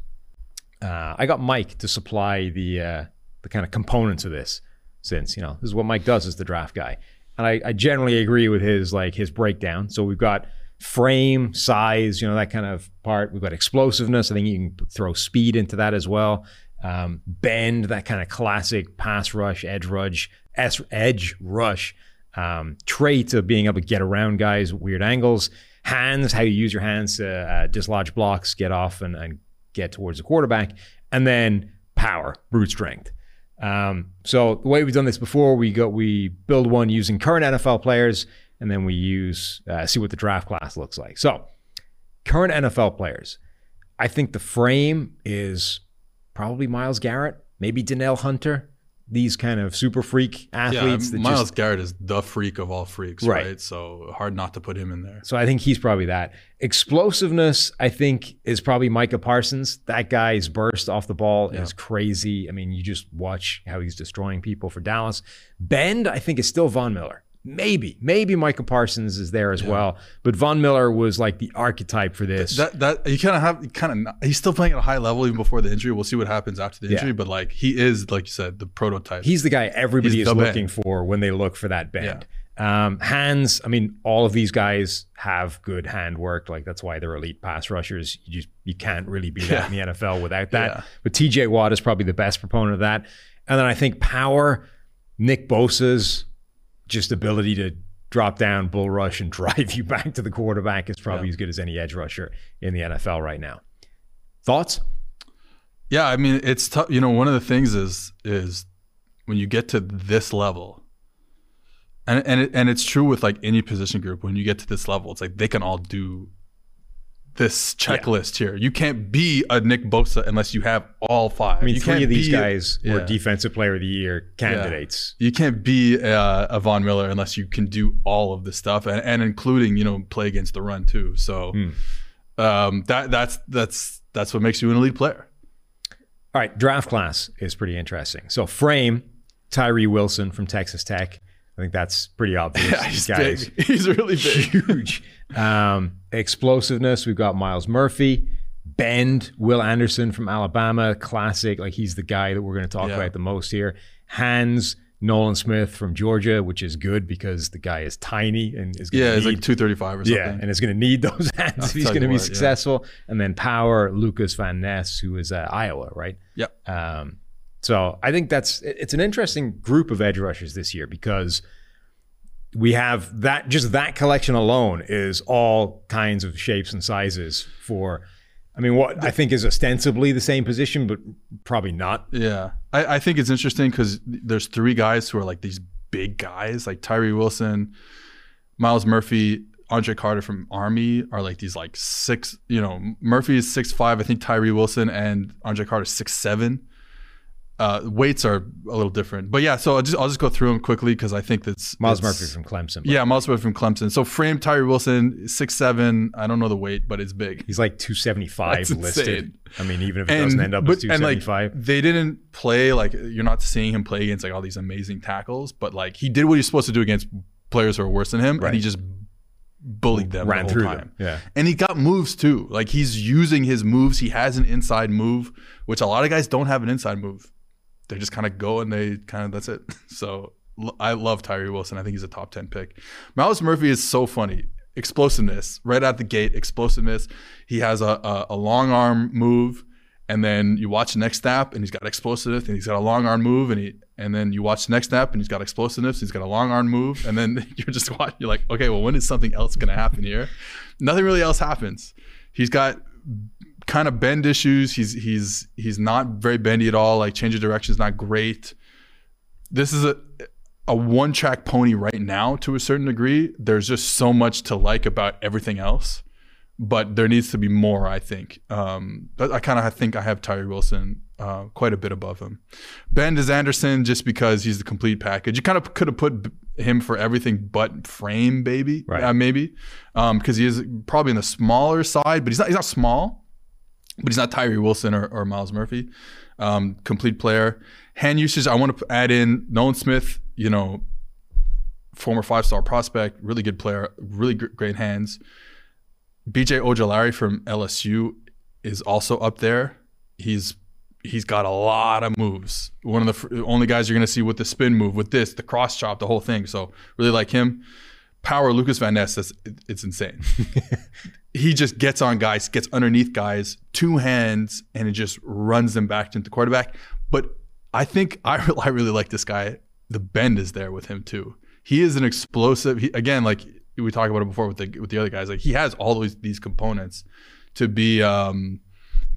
Uh, I got Mike to supply the uh, the kind of components of this, since you know this is what Mike does as the draft guy, and I, I generally agree with his like his breakdown. So we've got frame, size, you know that kind of part. We've got explosiveness. I think you can throw speed into that as well. Um, bend, that kind of classic pass rush, edge rush, S- edge rush um, trait of being able to get around guys weird angles. Hands, how you use your hands to uh, dislodge blocks, get off, and, and get towards the quarterback. And then power, brute strength. Um, so the way we've done this before, we go we build one using current NFL players, and then we use uh, see what the draft class looks like. So current NFL players, I think the frame is probably Myles Garrett, maybe Danielle Hunter, these kind of super freak athletes. Yeah, Myles just, Garrett is the freak of all freaks, right. right? So hard not to put him in there. So I think he's probably that. Explosiveness, I think, is probably Micah Parsons. That guy's burst off the ball yeah. is crazy. I mean, you just watch how he's destroying people for Dallas. Bend, I think, is still Von Miller. Maybe, maybe Micah Parsons is there as yeah. well, but Von Miller was like the archetype for this. That that you kind of have, kind of. He's still playing at a high level even before the injury. We'll see what happens after the injury, yeah. but like he is, like you said, the prototype. He's the guy everybody He's is looking bend. for when they look for that bend. Yeah. Um, hands, I mean, all of these guys have good hand work. Like that's why they're elite pass rushers. You just you can't really be that in the NFL without that. But TJ Watt is probably the best proponent of that. And then I think power, Nick Bosa's just ability to drop down, bull rush, and drive you back to the quarterback is probably yeah. as good as any edge rusher in the NFL right now. Thoughts? Yeah, I mean it's tough. You know, one of the things is is when you get to this level, and and it, and it's true with like any position group. When you get to this level, it's like they can all do this checklist yeah. here. You can't be a Nick Bosa unless you have all five. I mean, you 3 of these guys yeah. were Defensive Player of the Year candidates. Yeah. You can't be a, a, Von Miller unless you can do all of this stuff, and, and including you know play against the run too. So mm. um, that that's that's that's what makes you an elite player. All right, draft class is pretty interesting. So frame Tyree Wilson from Texas Tech. I think that's pretty obvious. Yeah, he's big. He's really big. Huge. Um, explosiveness, we've got Myles Murphy. Bend, Will Anderson from Alabama, classic. Like he's the guy that we're going to talk yeah. about the most here. Hands, Nolan Smith from Georgia, which is good because the guy is tiny and is yeah, he's like two thirty five or something. Yeah, and is going to need those hands if he's going to be what, successful. Yeah. And then power, Lucas Van Ness, who is at Iowa, right? Yep. Um, so I think that's it's an interesting group of edge rushers this year because we have that just that collection alone is all kinds of shapes and sizes for I mean what I think is ostensibly the same position, but probably not. Yeah. I, I think it's interesting because there's three guys who are like these big guys, like Tyree Wilson, Myles Murphy, Andre Carter from Army are like these like six, you know, Murphy is six five, I think Tyree Wilson and Andre Carter six seven uh, weights are a little different. But yeah, so I'll just, I'll just go through them quickly because I think that's Myles Murphy from Clemson. Yeah, Myles Murphy from Clemson. So frame Tyree Wilson, six seven. I don't know the weight, but it's big. He's like two seventy five listed. I mean, even if it and, doesn't end up but, as two seventy five. Like, they didn't play like you're not seeing him play against like all these amazing tackles, but like he did what he's supposed to do against players who are worse than him, right. and he just bullied them ran the through time. them. Yeah. And he got moves too. Like he's using his moves. He has an inside move, which a lot of guys don't have an inside move they just kind of go and they kind of that's it. So I love Tyree Wilson. I think he's a top 10 pick. Myles Murphy is so funny. Explosiveness right out the gate, explosiveness. He has a, a, a long arm move, and then you watch the next snap and he's got explosiveness, and he's got a long arm move, and he and then you watch the next snap and he's got explosiveness, he's got a long arm move, and then you're just watching, you're like, okay, well, when is something else gonna happen here? Nothing really else happens. He's got kind of bend issues. He's he's he's not very bendy at all. Like change of direction is not great. This is a a one track pony right now to a certain degree. There's just so much to like about everything else, but there needs to be more. I think. Um, but I kind of think I have Tyree Wilson uh, quite a bit above him. Bend is Anderson just because he's the complete package. You kind of could have put him for everything but frame, baby, right. uh, maybe, because um, he is probably in the smaller side, but he's not. He's not small but he's not Tyree Wilson or, or Myles Murphy. Um, complete player. Hand usage, I want to add in Nolan Smith, you know, former five star prospect, really good player, really great hands. BJ Ojulari from LSU is also up there. He's he's got a lot of moves. One of the only guys you're going to see with the spin move, with this, the cross chop, the whole thing. So really like him. Power Lucas Van Ness, that's, it's insane. he just gets on guys, gets underneath guys, two hands, and it just runs them back into the quarterback. But I think I, I really like this guy. The bend is there with him too. He is an explosive. He, again, like we talked about it before with the with the other guys. Like he has all these these components to be um,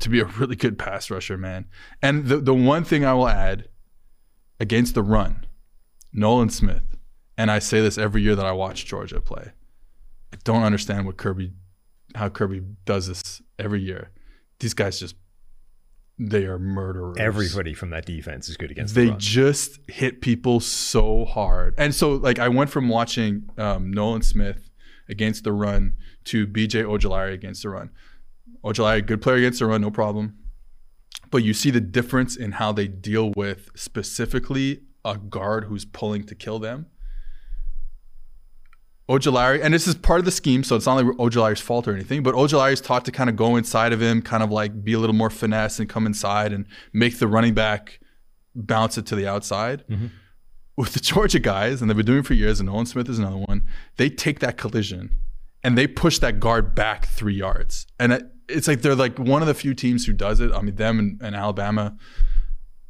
to be a really good pass rusher, man. And the the one thing I will add against the run, Nolan Smith, and I say this every year that I watch Georgia play. I don't understand what Kirby, how Kirby does this every year. These guys just they are murderers. Everybody from that defense is good against they the just hit people so hard. And so like I went from watching um, Nolan Smith against the run to BJ Ojulari against the run. Ojulari, good player against the run, no problem. But you see the difference in how they deal with specifically a guard who's pulling to kill them. Ojulari, and this is part of the scheme, so it's not like Ojulari's fault or anything, but Ojulari's taught to kind of go inside of him, kind of like be a little more finesse and come inside and make the running back bounce it to the outside. Mm-hmm. With the Georgia guys, and they've been doing it for years, and Nolan Smith is another one, they take that collision and they push that guard back three yards. And it's like they're like one of the few teams who does it. I mean, them and, and Alabama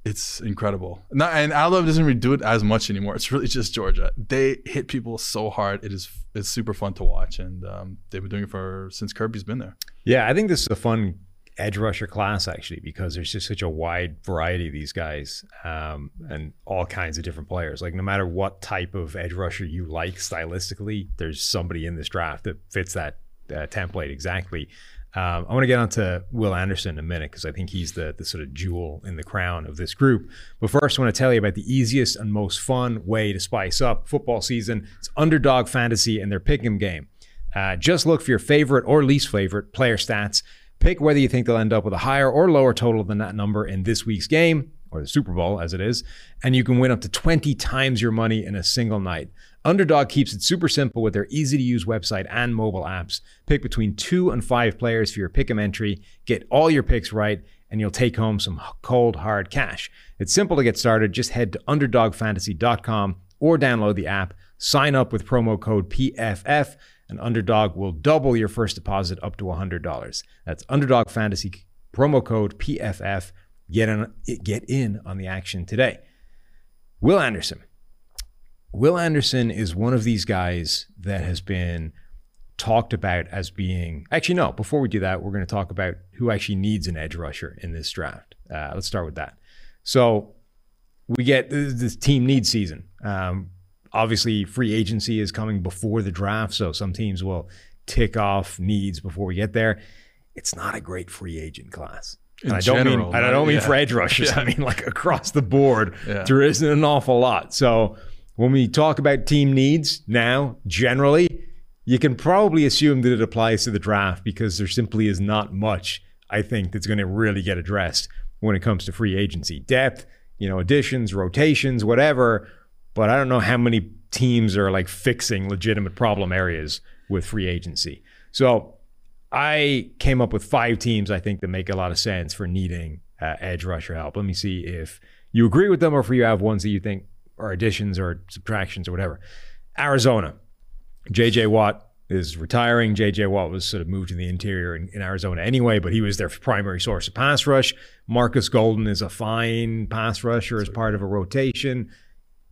it's incredible. Not, and Alabama doesn't really do it as much anymore. It's really just Georgia. They hit people so hard. It is it's super fun to watch, and um, they've been doing it for since Kirby's been there. Yeah, I think this is a fun edge rusher class actually because there's just such a wide variety of these guys um, and all kinds of different players. Like no matter what type of edge rusher you like stylistically, there's somebody in this draft that fits that uh, template exactly. Um, I want to get on to Will Anderson in a minute because I think he's the, the sort of jewel in the crown of this group. But first, I want to tell you about the easiest and most fun way to spice up football season. It's underdog fantasy and their pick'em game. Uh, just look for your favorite or least favorite player stats. Pick whether you think they'll end up with a higher or lower total than that number in this week's game, or the Super Bowl as it is, and you can win up to 20 times your money in a single night. Underdog keeps it super simple with their easy to use website and mobile apps. Pick between two and five players for your pick 'em entry, get all your picks right, and you'll take home some cold, hard cash. It's simple to get started. Just head to underdogfantasy.com or download the app. Sign up with promo code PFF, and Underdog will double your first deposit up to $100. That's Underdog Fantasy, promo code PFF. Get in, get in on the action today. Will Anderson. Will Anderson is one of these guys that has been talked about as being actually no before we do that we're going to talk about who actually needs an edge rusher in this draft uh, let's start with that so we get this team needs season um, obviously free agency is coming before the draft so some teams will tick off needs before we get there it's not a great free agent class and I don't general, mean and I don't mean yeah. for edge rushers. Yeah. I mean like across the board. Yeah. There isn't an awful lot. So when we talk about team needs now, generally, you can probably assume that it applies to the draft because there simply is not much I think that's going to really get addressed when it comes to free agency depth, you know, additions, rotations, whatever. But I don't know how many teams are like fixing legitimate problem areas with free agency. So I came up with five teams I think that make a lot of sense for needing uh, edge rusher help. Let me see if you agree with them or if you have ones that you think are additions or subtractions or whatever. Arizona, JJ Watt is retiring. JJ Watt was sort of moved to the interior in, in Arizona anyway, but he was their primary source of pass rush. Marcus Golden is a fine pass rusher as part of a rotation.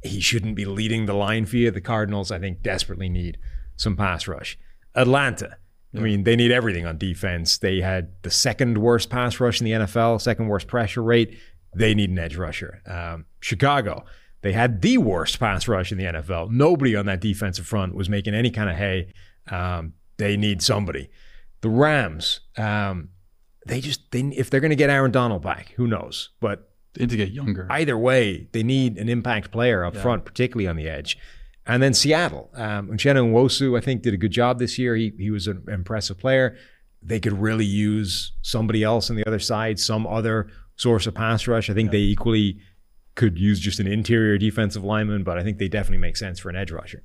He shouldn't be leading the line for you. The Cardinals, I think, desperately need some pass rush. Atlanta. I mean, they need everything on defense. They had the second worst pass rush in the NFL, second worst pressure rate. They need an edge rusher. Um, Chicago, they had the worst pass rush in the NFL. Nobody on that defensive front was making any kind of hay. Um, they need somebody. The Rams, um, they just they if they're going to get Aaron Donald back, who knows? But They need to get younger. either way, they need an impact player up front, particularly on the edge. And then Seattle, um, Uchenna Nwosu, I think, did a good job this year. He he was an impressive player. They could really use somebody else on the other side, some other source of pass rush. I think they equally could use just an interior defensive lineman, but I think they definitely make sense for an edge rusher.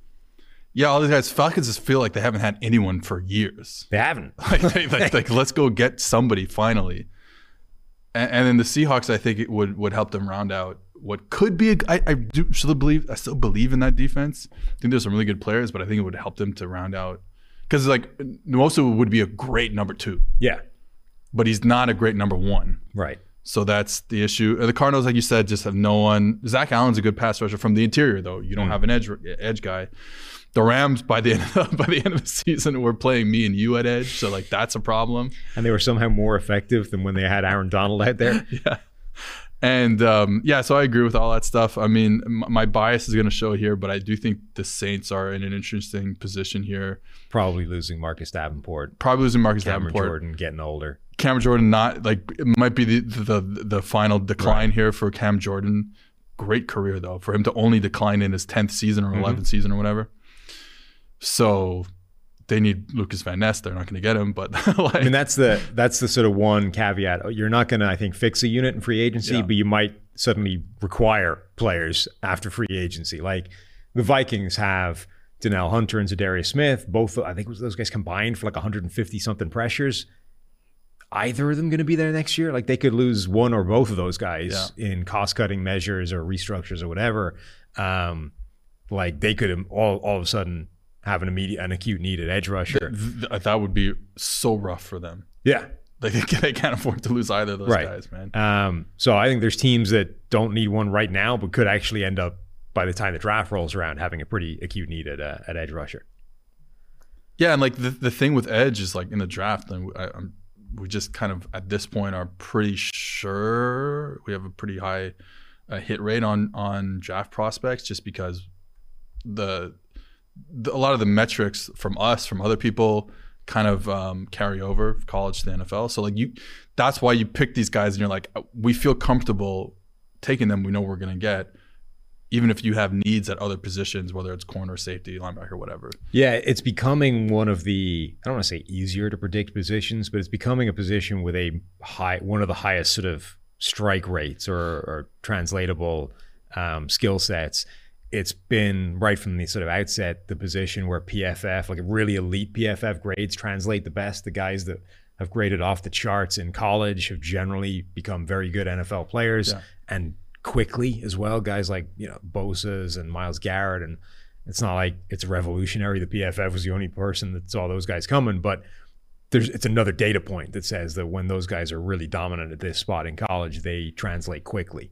yeah, all these guys, Falcons just feel like they haven't had anyone for years. They haven't. like, they, like, like, let's go get somebody finally. and, and then the Seahawks, I think it would would help them round out what could be. A, I, I do still believe. I still believe in that defense. I think there's some really good players, but I think it would help them to round out because like Nwosu would be a great number two, Yeah. but he's not a great number one. Right. So that's the issue. Uh, The Cardinals, like you said, just have no one. Zach Allen's a good pass rusher from the interior, though. You don't have an edge edge guy. The Rams by the end of, by the end of the season were playing me and you at edge, so like that's a problem. And they were somehow more effective than when they had Aaron Donald out there. yeah. And um, yeah, so I agree with all that stuff. I mean, m- my bias is going to show here, but I do think the Saints are in an interesting position here. Probably losing Marcus Davenport, Probably losing Marcus Cameron Davenport. Jordan getting older. Cam Jordan not like it might be the the the final decline here for Cam Jordan. Great career though for him to only decline in his tenth season or mm-hmm. 11th season or whatever. So they need Lucas Van Ness. They're not going to get him, but like I mean, that's the that's the sort of one caveat. You're not going to, I think, fix a unit in free agency, Yeah. but you might suddenly require players after free agency. Like the Vikings have Danielle Hunter and Za'Darius Smith. Both, I think, those guys combined for like 150 something pressures. Either of them going to be there next year? Like they could lose one or both of those guys in cost cutting measures or restructures or whatever. Um, like they could all all of a sudden have an immediate, an acute need at edge rusher. th- that would be so rough for them. Yeah, Like they can't, they can't afford to lose either of those Right. guys, man. Um, so I think there's teams that don't need one right now, but could actually end up by the time the draft rolls around having a pretty acute need at, uh, at edge rusher. Yeah, and like the the thing with Edge is like in the draft, and I, I'm, we just kind of at this point are pretty sure we have a pretty high uh, hit rate on on draft prospects, just because the, the a lot of the metrics from us from other people kind of um, carry over college to the NFL. So like you, that's why you pick these guys, and you're like, we feel comfortable taking them. We know we're gonna get. Even if you have needs at other positions, whether it's corner, safety, linebacker, whatever. Yeah, it's becoming one of the I don't want to say easier to predict positions, but it's becoming a position with a high one of the highest sort of strike rates or, or translatable um, skill sets. It's been right from the sort of outset the position where PFF, like really elite PFF grades, translate the best. The guys that have graded off the charts in college have generally become very good NFL players Yeah. and quickly as well. Guys like you know Bosa's and Myles Garrett, and it's not like it's revolutionary. The PFF was the only person that saw those guys coming, but there's it's another data point that says that when those guys are really dominant at this spot in college, they translate quickly.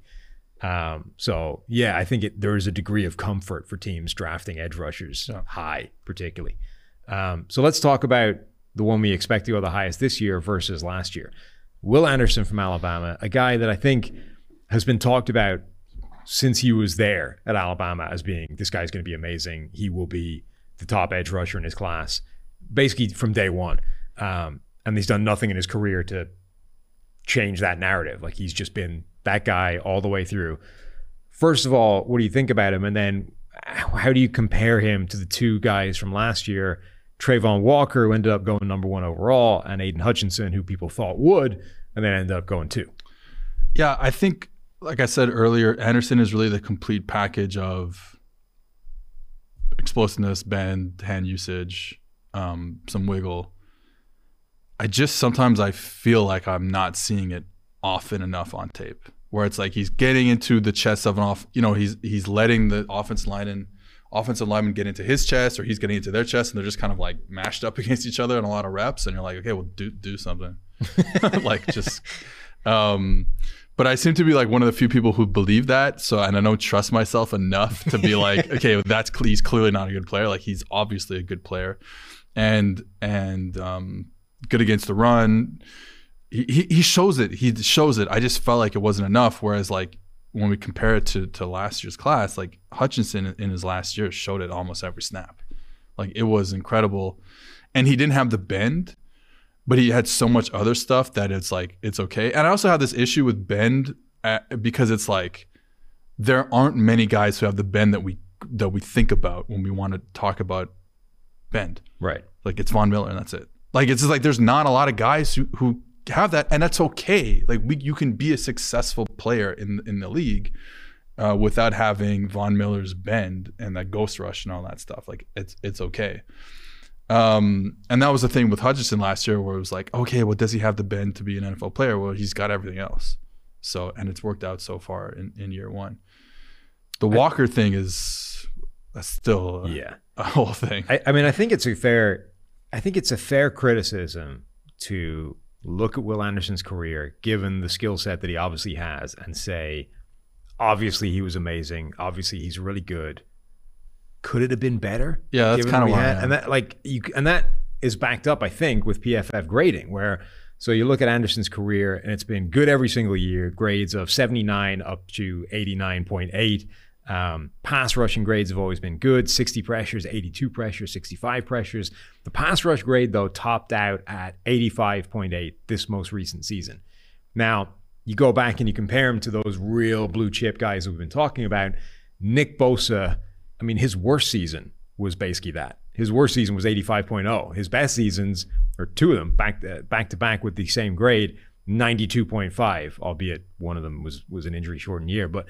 Um, so yeah, I think it, there is a degree of comfort for teams drafting edge rushers Yeah. high, particularly. Um, so let's talk about the one we expect to go the highest this year versus last year. Will Anderson from Alabama, a guy that I think has been talked about since he was there at Alabama as being this guy's going to be amazing. He will be the top edge rusher in his class, basically from day one. Um, and he's done nothing in his career to change that narrative. Like he's just been that guy all the way through. First of all, what do you think about him? And then how do you compare him to the two guys from last year? Travon Walker, who ended up going number one overall, and Aidan Hutchinson, who people thought would, and then ended up going two. Yeah, I think, like I said earlier, Anderson is really the complete package of explosiveness, bend, hand usage, um, some wiggle. I just sometimes I feel like I'm not seeing it often enough on tape, where it's like he's getting into the chest of an off. You know, he's he's letting the offense line in, offensive lineman get into his chest, or he's getting into their chest, and they're just kind of like mashed up against each other in a lot of reps, and you're like, okay, well, do do something, like just. Um, but I seem to be like one of the few people who believe that. So, and I don't trust myself enough to be like, okay, that's he's clearly not a good player. Like he's obviously a good player, and and um, good against the run. He, he he shows it. He shows it. I just felt like it wasn't enough. Whereas like when we compare it to to last year's class, like Hutchinson in his last year showed it almost every snap. Like it was incredible, and he didn't have the bend but he had so much other stuff that it's like it's okay. And I also have this issue with bend uh, because it's like there aren't many guys who have the bend that we that we think about when we want to talk about bend. Right. Like it's Von Miller and that's it. Like it's just like there's not a lot of guys who who have that and that's okay. Like we you can be a successful player in in the league uh, without having Von Miller's bend and that ghost rush and all that stuff. Like it's it's okay. Um, and that was the thing with Hutchinson last year, where it was like, okay, well, does he have the bend to be an NFL player? Well, he's got everything else. So, and it's worked out so far in, in year one. The Walker thing is that's still a, Yeah. a whole thing. I, I mean, I think it's a fair, I think it's a fair criticism to look at Will Anderson's career, given the skill set that he obviously has, and say, obviously he was amazing. Obviously he's really good. Could it have been better? Yeah, that's why I had- am. And that, like, you, and that is backed up, I think, with PFF grading, where so you look at Anderson's career, and it's been good every single year. Grades of seventy nine up to eighty nine point eight. Um, pass rushing grades have always been good 60 pressures, 82 pressures, 65 pressures. The pass rush grade, though, topped out at 85.8 this most recent season. Now, you go back and you compare him to those real blue chip guys we've been talking about. Nick Bosa, I mean, his worst season was basically that. His worst season was 85.0. His best seasons, or two of them, back to, back to back with the same grade, 92.5, albeit one of them was was an injury shortened year. But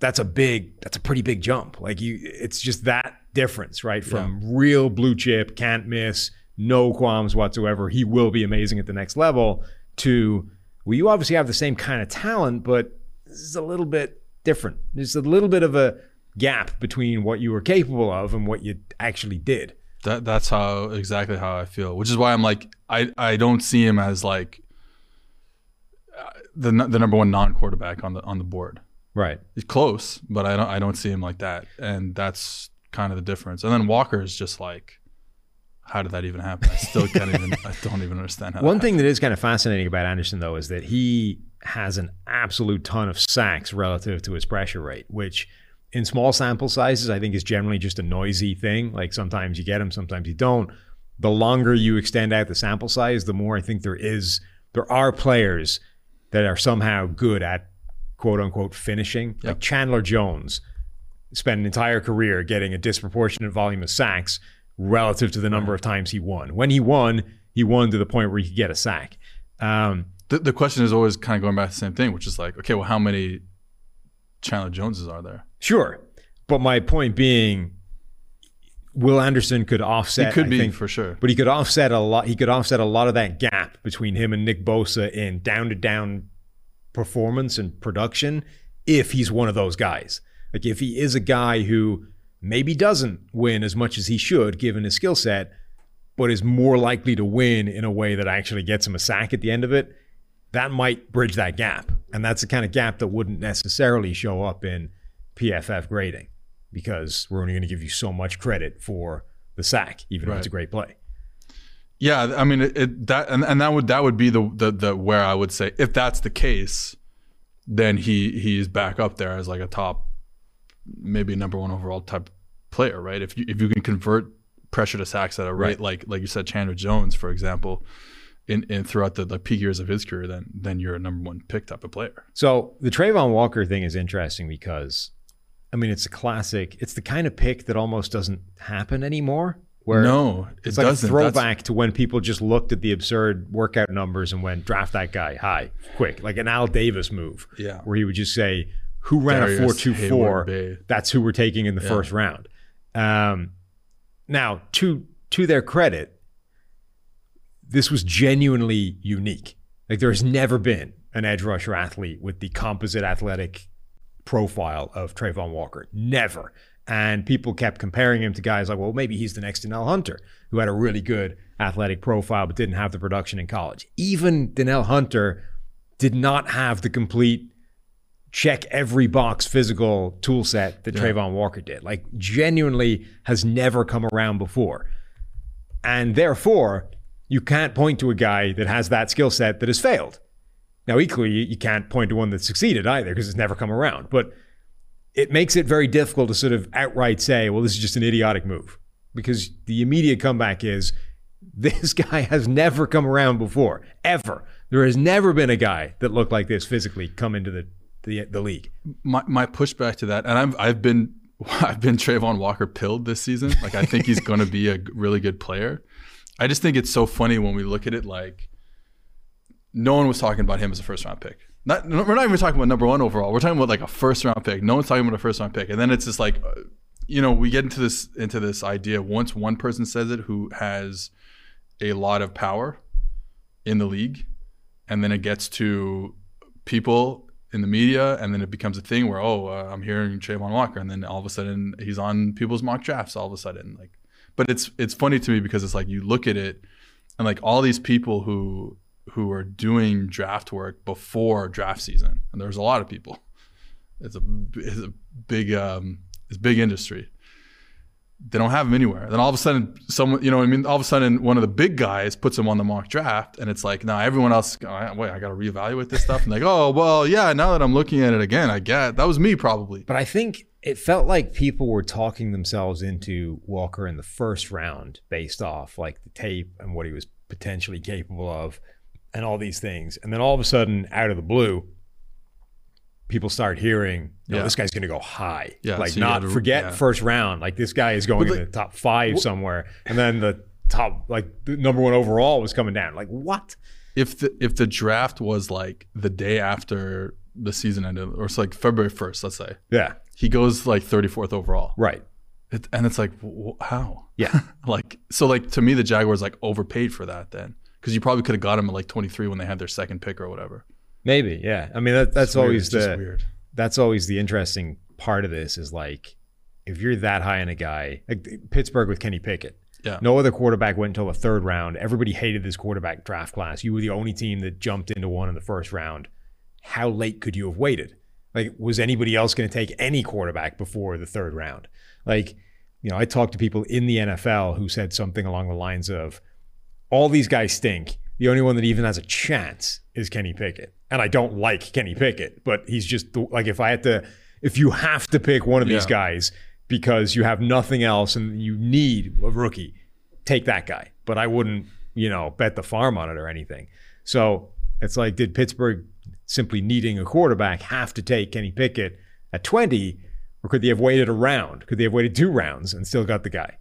that's a big that's a pretty big jump like you it's just that difference right from real blue chip can't miss no qualms whatsoever he will be amazing at the next level to well you obviously have the same kind of talent but this is a little bit different there's a little bit of a gap between what you were capable of and what you actually did That that's how exactly how I feel, which is why I'm like I I don't see him as like the the number one non quarterback on the on the board. right He's close, but I don't I don't see him like that, and that's kind of the difference. And then Walker is just like, how did that even happen? I still can't even I don't even understand how. One that thing that is kind of fascinating about Anderson, though, is that he has an absolute ton of sacks relative to his pressure rate, which in small sample sizes, I think is generally just a noisy thing. Like sometimes you get them, sometimes you don't. The longer you extend out the sample size, the more I think there is, there are players that are somehow good at quote unquote finishing. Like Chandler Jones spent an entire career getting a disproportionate volume of sacks relative to the number of times he won. When he won, he won to the point where he could get a sack. Um, the, the question is always kind of going back to the same thing, which is like, okay, well, how many Chandler Joneses are there? sure, but my point being, Will Anderson could offset. He could I be think, for sure. but he could offset a lot. He could offset a lot of that gap between him and Nick Bosa in down to down performance and production if he's one of those guys. Like if he is a guy who maybe doesn't win as much as he should given his skill set, but is more likely to win in a way that actually gets him a sack at the end of it, that might bridge that gap. And that's the kind of gap that wouldn't necessarily show up in PFF grading because we're only going to give you so much credit for the sack, even though it's a great play. Yeah, I mean it, it that and, and that would that would be the, the the where I would say if that's the case, then he he's back up there as like a top, maybe number one overall type player, right? If you if you can convert pressure to sacks at a rate Right. like like you said, Chandler Jones, for example, in, in throughout the, the peak years of his career, then then you're a number one pick type of player. So the Travon Walker thing is interesting because, I mean, it's a classic. It's the kind of pick that almost doesn't happen anymore. Where no, it it's like doesn't. a That's- throwback to when people just looked at the absurd workout numbers and went draft that guy high, quick, like an Al Davis move. Yeah. where he would just say, "Who ran a Darius four two four? That's who we're taking in the first round." Um, now, to to their credit, this was genuinely unique. Like there has never been an edge rusher athlete with the composite athletic profile of Travon Walker. Never. And people kept comparing him to guys like, well, maybe he's the next Danielle Hunter, who had a really good athletic profile but didn't have the production in college. Even Danielle Hunter did not have the complete check every box physical tool set that Travon Walker did. Like genuinely has never come around before. And therefore, you can't point to a guy that has that skill set that has failed. Now, equally, you can't point to one that succeeded either because it's never come around. But it makes it very difficult to sort of outright say, well, this is just an idiotic move. Because the immediate comeback is this guy has never come around before, ever. There has never been a guy that looked like this physically come into the, the, the league. my my pushback to that, and I've I've been I've been Travon Walker pilled this season. Like I think he's going to be a really good player. I just think it's so funny when we look at it like no one was talking about him as a first round pick. Not we're not even talking about number one overall. We're talking about like a first round pick. No one's talking about a first round pick, and then it's just like uh, you know, we get into this into this idea once one person says it who has a lot of power in the league, and then it gets to people in the media, and then it becomes a thing where oh, uh, I'm hearing Travon Walker, and then all of a sudden he's on people's mock drafts. All of a sudden, like, but it's it's funny to me because it's like you look at it, and like all these people who who are doing draft work before draft season, and there's a lot of people. It's a it's a big um, it's big industry. They don't have them anywhere. Then all of a sudden, someone you know, I mean, all of a sudden, one of the big guys puts them on the mock draft, and it's like, now everyone else, oh, wait, I got to reevaluate this stuff, and like, oh, well, yeah, now that I'm looking at it again, I get that was me probably. But I think it felt like people were talking themselves into Walker in the first round based off like the tape and what he was potentially capable of and all these things. And then all of a sudden, out of the blue, people start hearing, "No, Yeah. this guy's going to go high." Yeah, like so not gotta- forget yeah. first round. Like this guy is going But in the top five somewhere, and then the top, like the number one overall, was coming down. Like what? if the if the draft was like the day after the season ended, or it's like February first, let's say, Yeah, he goes like 34th overall, right. it, and it's like, w- how? Yeah. like so, like to me, the Jaguars like overpaid for that then, because you probably could have got him at like 23 when they had their second pick or whatever. Maybe. Yeah. I mean, that, that's It's weird. always just the weird. that's always the interesting part of this is like if you're that high in a guy, like Pittsburgh with Kenny Pickett. Yeah. No other quarterback went until the third round. Everybody hated this quarterback draft class. You were the only team that jumped into one in the first round. How late could you have waited? Like, was anybody else going to take any quarterback before the third round? Like, you know, I talked to people in the NFL who said something along the lines of, all these guys stink. The only one that even has a chance is Kenny Pickett. And I don't like Kenny Pickett, but he's just the- like if I had to, if you have to pick one of these guys because you have nothing else and you need a rookie, take that guy. But I wouldn't, you know, bet the farm on it or anything. So it's like, did Pittsburgh simply needing a quarterback have to take Kenny Pickett at 20? Or could they have waited a round? Could they have waited two rounds and still got the guy?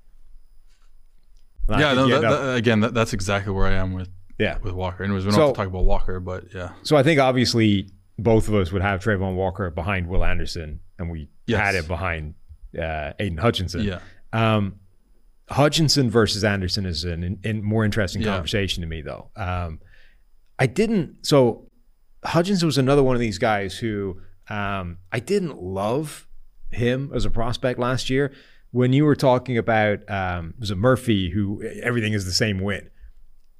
And Yeah, no, that, up- that- again, that, that's exactly where I am with yeah. with Walker. And we don't So- have to talk about Walker, but yeah, So I think obviously both of us would have Travon Walker behind Will Anderson, and we Yes. had it behind uh, Aidan Hutchinson. yeah, Um, Hutchinson versus Anderson is an in, in more interesting Yeah. conversation to me, though. Um, I didn't. So Hutchinson was another one of these guys who um, I didn't love him as a prospect last year. When you were talking about um, was it Murphy who everything is the same win.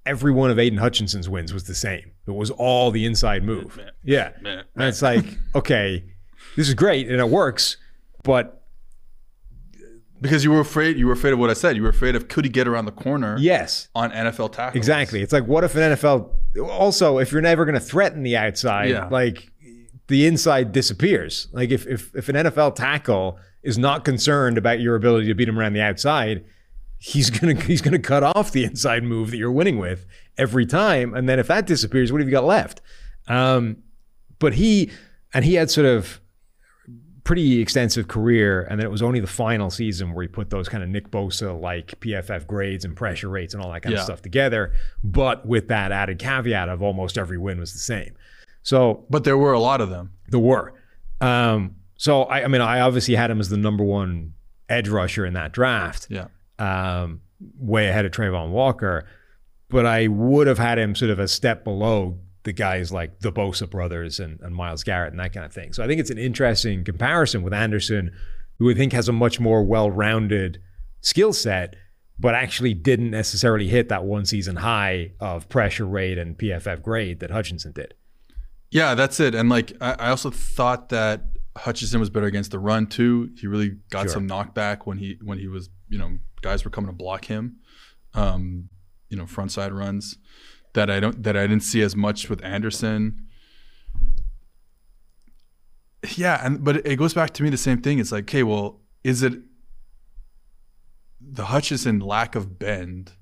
Every one of Aidan Hutchinson's wins was the same. It was all the inside move. Man. Yeah. Man. And it's like, okay, this is great and it works, but because you were afraid. You were afraid of what I said. You were afraid of could he get around the corner yes, on NFL tackles. Exactly. It's like, what if an NFL, also, if you're never going to threaten the outside, Yeah. like the inside disappears. Like if, if, if an NFL tackle is not concerned about your ability to beat him around the outside, he's going to, he's to cut off the inside move that you're winning with every time. And then if that disappears, what have you got left? Um, but he, and he had sort of pretty extensive career, and then it was only the final season where he put those kind of Nick Bosa like PFF grades and pressure rates and all that kind Yeah. of stuff together, but with that added caveat of almost every win was the same. So But there were a lot of them. there were. Um, so I, I mean, I obviously had him as the number one edge rusher in that draft, Yeah. um, way ahead of Travon Walker, but I would have had him sort of a step below the guys like the Bosa brothers and, and Myles Garrett and that kind of thing. So I think it's an interesting comparison with Anderson, who I think has a much more well-rounded skill set, but actually didn't necessarily hit that one season high of pressure rate and PFF grade that Hutchinson did. Yeah, that's it. And like I, I also thought that Hutchinson was better against the run too. He really got Sure. some knockback when he when he was you know guys were coming to block him, um, you know front side runs that I don't that I didn't see as much with Anderson. Yeah, and but it goes back to me the same thing. It's like, okay, well, is it the Hutchinson lack of bend?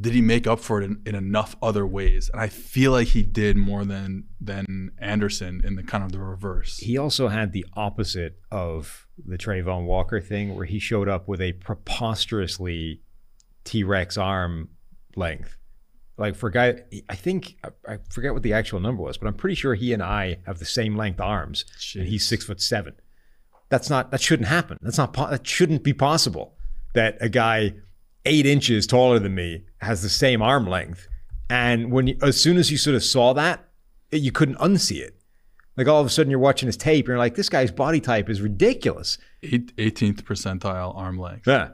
Did he make up for it in, in enough other ways? And I feel like he did more than than Anderson in the kind of the reverse. He also had the opposite of the Travon Walker thing, where he showed up with a preposterously T Rex arm length. Like for a guy, I think I- I forget what the actual number was, but I'm pretty sure he and I have the same length arms, and he's six foot seven. that's not that shouldn't happen. That's not that shouldn't be possible. That a guy eight inches taller than me has the same arm length, and when you, as soon as you sort of saw that, it, you couldn't unsee it. Like all of a sudden you're watching his tape and you're like, this guy's body type is ridiculous. Eight, 18th percentile arm length. Yeah.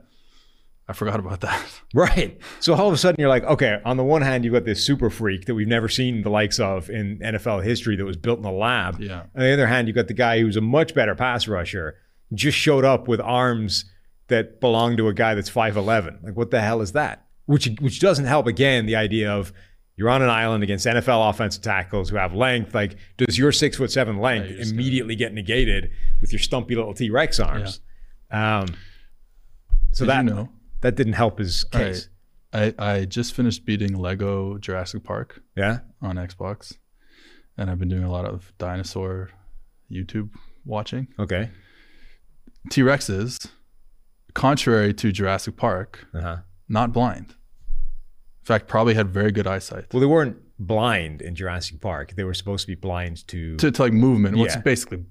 I forgot about that. Right. So all of a sudden you're like, okay, on the one hand, you've got this super freak that we've never seen the likes of in NFL history that was built in a lab. Yeah. On the other hand, you've got the guy who's a much better pass rusher, just showed up with arms that belong to a guy that's 5'11. Like, what the hell is that? Which which doesn't help again the idea of you're on an island against NFL offensive tackles who have length. Like, does your six foot seven length just immediately get negated with your stumpy little T Rex arms? Um, so Did that you know? That didn't help his case. right. I, I just finished beating Lego Jurassic Park Yeah. on Xbox, and I've been doing a lot of dinosaur YouTube watching. Okay. T Rexes, contrary to Jurassic Park, Uh huh. not blind. In fact, probably had very good eyesight. Well, they weren't blind in Jurassic Park. They were supposed to be blind to. To, to like movement, what's Yeah. basically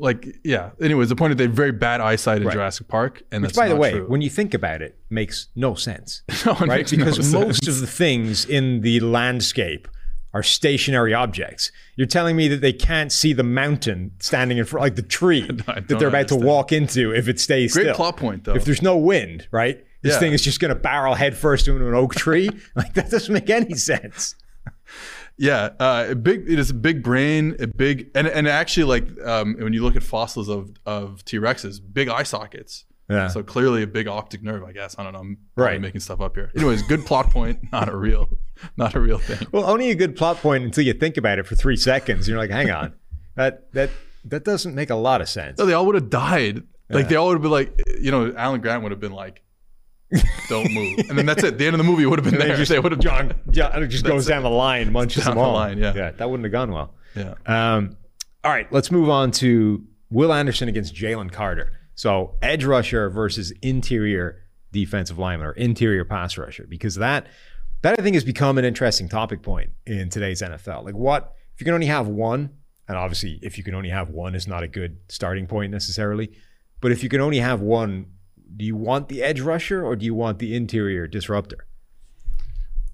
like yeah. Anyways, the point is they had very bad eyesight in Right. Jurassic Park, and which, that's by the not way, true. when you think about it, makes no sense, No, it right? makes no Because most of the things in the landscape are stationary objects. You're telling me that they can't see the mountain standing in front, like the tree that don't they're about to understand. walk into if it stays great still. plot point though. If there's no wind, right? This Yeah. thing is just going to barrel headfirst into an oak tree. like that doesn't make any sense. Yeah, uh, a big. It is a big brain, a big, and and actually, like um, when you look at fossils of of T Rexes, big eye sockets. Yeah. So clearly a big optic nerve, I guess. I don't know. I'm Right. making stuff up here. Anyways, good plot point, not a real, not a real thing. Well, only a good plot point until you think about it for three seconds. You're like, hang on, that that that doesn't make a lot of sense. No, they all would have died. Like Yeah. they all would have been like, you know, Alan Grant would have been like, "Don't move," and then that's it. The end of the movie would have been And there. just they would have John, John it just goes down the line, munches Down them the line, yeah. yeah, that wouldn't have gone well. Yeah. Um, all right, let's move on to Will Anderson against Jalen Carter. So edge rusher versus interior defensive lineman or interior pass rusher, because that that I think has become an interesting topic point in today's NFL. Like, what if you can only have one? And obviously, if you can only have one, is not a good starting point necessarily. But if you can only have one, do you want the edge rusher or do you want the interior disruptor?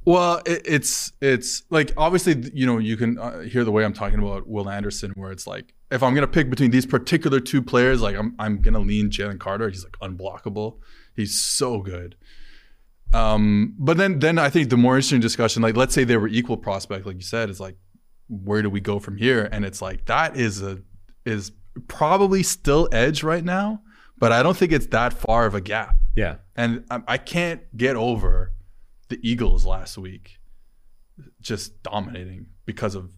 Well, it, it's it's like obviously you know you can uh, hear the way I'm talking about Will Anderson, where it's like if I'm gonna pick between these particular two players, like I'm I'm gonna lean Jalen Carter. He's like unblockable. He's so good. Um, but then then I think the more interesting discussion, like let's say they were equal prospect, like you said, is like where do we go from here? And it's like that is a is probably still edge right now, but I don't think it's that far of a gap. Yeah. And I, I can't get over the Eagles last week just dominating because of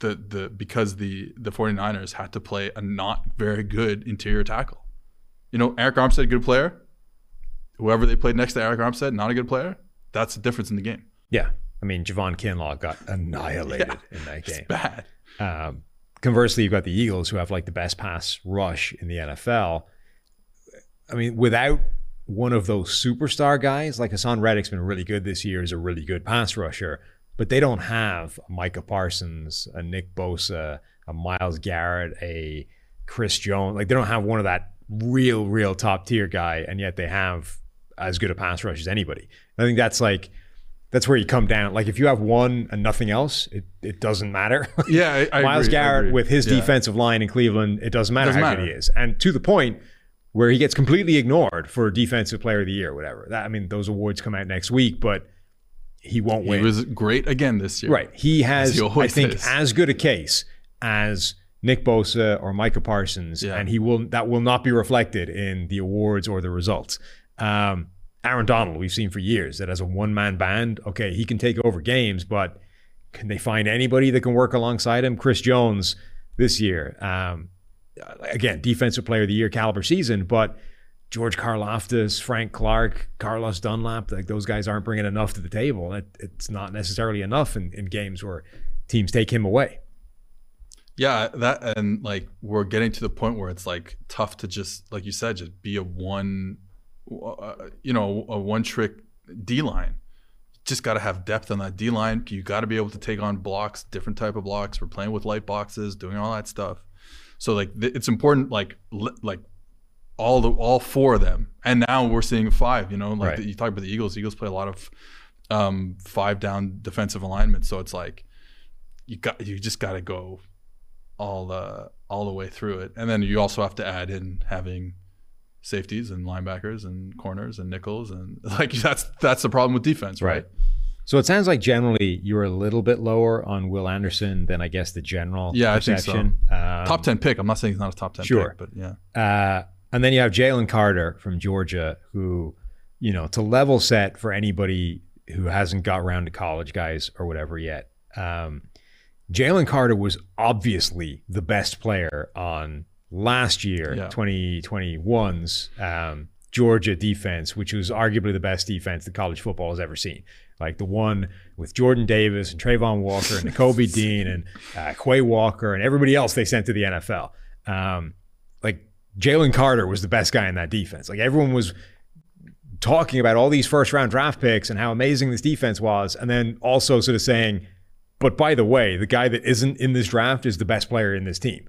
the the because the the 49ers had to play a not very good interior tackle. You know, Arik Armstead, good player. Whoever they played next to Arik Armstead, not a good player. That's the difference in the game. Yeah. I mean, Javon Kinlaw got annihilated in that It's game. bad. Um, conversely, you've got the Eagles who have like the best pass rush in the NFL. I mean, without one of those superstar guys, like Haason Reddick's been really good this year, is a really good pass rusher, but they don't have a Micah Parsons, a Nick Bosa, a Myles Garrett, a Chris Jones. Like they don't have one of that real, real top tier guy, and yet they have as good a pass rush as anybody. I think that's like that's where you come down. Like if you have one and nothing else, it, it doesn't matter. Yeah, I, I Miles agree, Garrett with his Yeah. defensive line in Cleveland, it doesn't matter Doesn't how matter. good he is. And to the point where he gets completely ignored for defensive player of the year, whatever. That I mean, those awards come out next week, but he won't He win. He was great again this year. right. He has, he I think, is. as good a case as Nick Bosa or Micah Parsons, Yeah. and he will that will not be reflected in the awards or the results. Um, Aaron Donald, we've seen for years that as a one man band, okay, he can take over games, but can they find anybody that can work alongside him? Chris Jones this year, um, again, defensive player of the year caliber season, but George Karlaftis, Frank Clark, Carlos Dunlap, like those guys aren't bringing enough to the table. It, it's not necessarily enough in, in games where teams take him away. Yeah, that and like we're getting to the point where it's like tough to just like you said, just be a one, uh, you know, a one trick D line. Just got to have depth on that D line. You got to be able to take on blocks, different type of blocks. We're playing with light boxes, doing all that stuff. So like th- it's important like li- like all the all four of them, and now we're seeing five. You know, like Right. the, you talk about the Eagles. Eagles play a lot of um, five down defensive alignment, so it's like you got you just got to go all uh, all the way through it, and then you also have to add in having safeties and linebackers and corners and nickels and like that's that's the problem with defense, right? Right. So it sounds like generally you're a little bit lower on Will Anderson than I guess the general Yeah, I think so. Um, Top ten pick. I'm not saying he's not a top ten Sure. pick, but yeah, Uh, and then you have Jalen Carter from Georgia, who, you know, to level set for anybody who hasn't got around to college guys or whatever yet. Um, Jalen Carter was obviously the best player on last year, Yeah. 2021's um, Georgia defense, which was arguably the best defense that college football has ever seen. Like the one with Jordan Davis and Travon Walker and Nakobe Dean and uh, Quay Walker and everybody else they sent to the NFL. Um, like Jalen Carter was the best guy in that defense. Like everyone was talking about all these first round draft picks and how amazing this defense was, and then also sort of saying, but by the way, the guy that isn't in this draft is the best player in this team.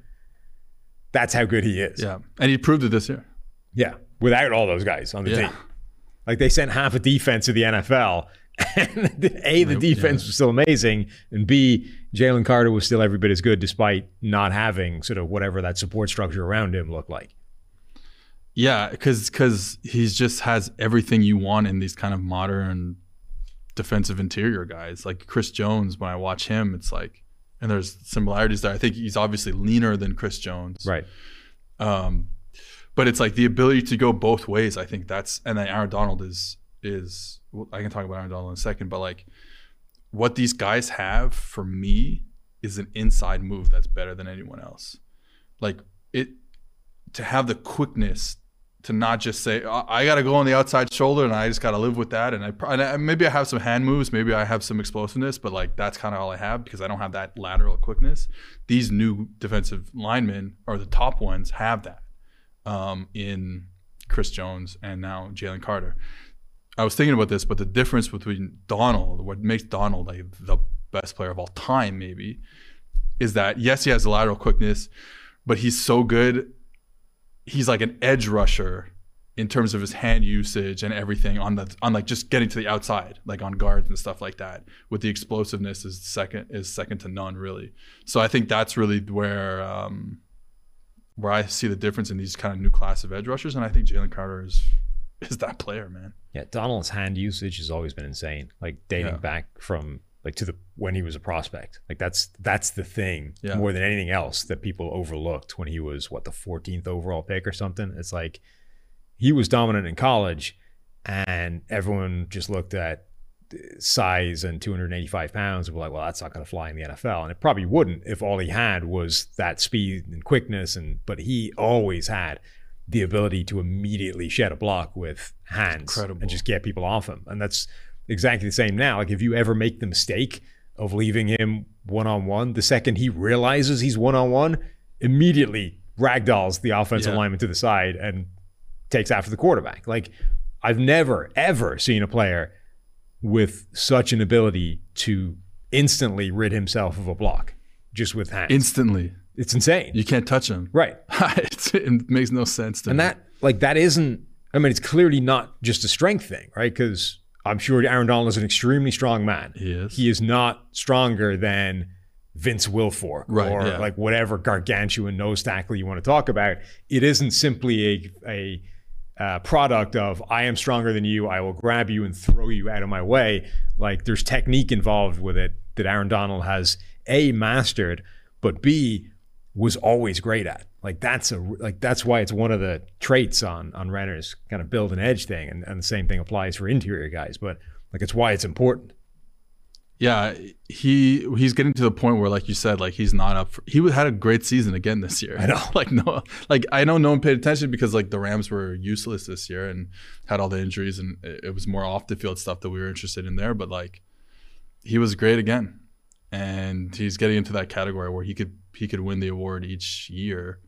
That's how good he is. yeah, and he proved it this year. Yeah, without all those guys on the Yeah. team. Like they sent half a defense to the NFL. And A, the defense was still amazing, and B, Jalen Carter was still every bit as good despite not having sort of whatever that support structure around him looked like. Yeah, because because he's just has everything you want in these kind of modern defensive interior guys like Chris Jones. When I watch him, it's like, and there's similarities there. I think he's obviously leaner than Chris Jones, Right. Um, but it's like the ability to go both ways. I think that's and then Aaron Donald is is I can talk about Aaron Donald in a second, but like what these guys have for me is an inside move that's better than anyone else. Like it to have the quickness to not just say I, I got to go on the outside shoulder and I just got to live with that. And I, and I maybe I have some hand moves, maybe I have some explosiveness, but like that's kind of all I have because I don't have that lateral quickness. These new defensive linemen or the top ones have that um, in Chris Jones and now Jalen Carter. I was thinking about this, but the difference between Donald, what makes Donald like the best player of all time, maybe, is that yes, he has the lateral quickness, but he's so good. He's like an edge rusher in terms of his hand usage and everything on the on like just getting to the outside, like on guards and stuff like that. With the explosiveness is second is second to none, really. So I think that's really where um, where I see the difference in these kind of new class of edge rushers, and I think Jalen Carter is is that player, man. Yeah, Donald's hand usage has always been insane. Like dating Yeah. back from like to the when he was a prospect. Like that's that's the thing Yeah. more than anything else that people overlooked when he was what the 14th overall pick or something. It's like he was dominant in college, and everyone just looked at size and 285 pounds and were like, well, that's not going to fly in the NFL. And it probably wouldn't if all he had was that speed and quickness. And but he always had the ability to immediately shed a block with hands and just get people off him. And that's exactly the same now. Like if you ever make the mistake of leaving him one on one, the second he realizes he's one on one, immediately ragdolls the offensive Yeah. lineman to the side and takes after the quarterback. Like I've never ever seen a player with such an ability to instantly rid himself of a block just with hands. Instantly, it's insane. you can't touch him. right. It makes no sense to And me. that like that isn't I mean it's clearly not just a strength thing, right? Cuz I'm sure Aaron Donald is an extremely strong man. He is. He is not stronger than Vince Wilfork Right, or yeah. like whatever gargantuan nose tackle you want to talk about. It isn't simply a a uh, product of I am stronger than you. I will grab you and throw you out of my way. Like there's technique involved with it that Aaron Donald has a mastered, but b was always great at. Like that's a like that's why it's one of the traits on on Renner's kind of build and edge thing, and, and the same thing applies for interior guys. But like it's why it's important. yeah, he he's getting to the point where, like you said, like he's not up. For, he had a great season again this year. I know. like no, like I know no one paid attention because like the Rams were useless this year and had all the injuries, and it, it was more off the field stuff that we were interested in there. But like, he was great again, and he's getting into that category where he could he could win the award each year.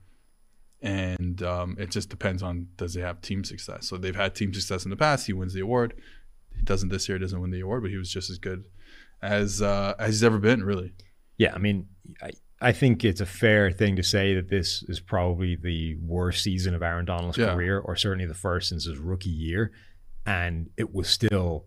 And um, it just depends on does he have team success. So they've had team success in the past. He wins the award. He doesn't this year. He doesn't win the award, but he was just as good as uh, as he's ever been, really. Yeah, I mean, I, I think it's a fair thing to say that this is probably the worst season of Aaron Donald's Yeah. career, or certainly the first since his rookie year. And it was still,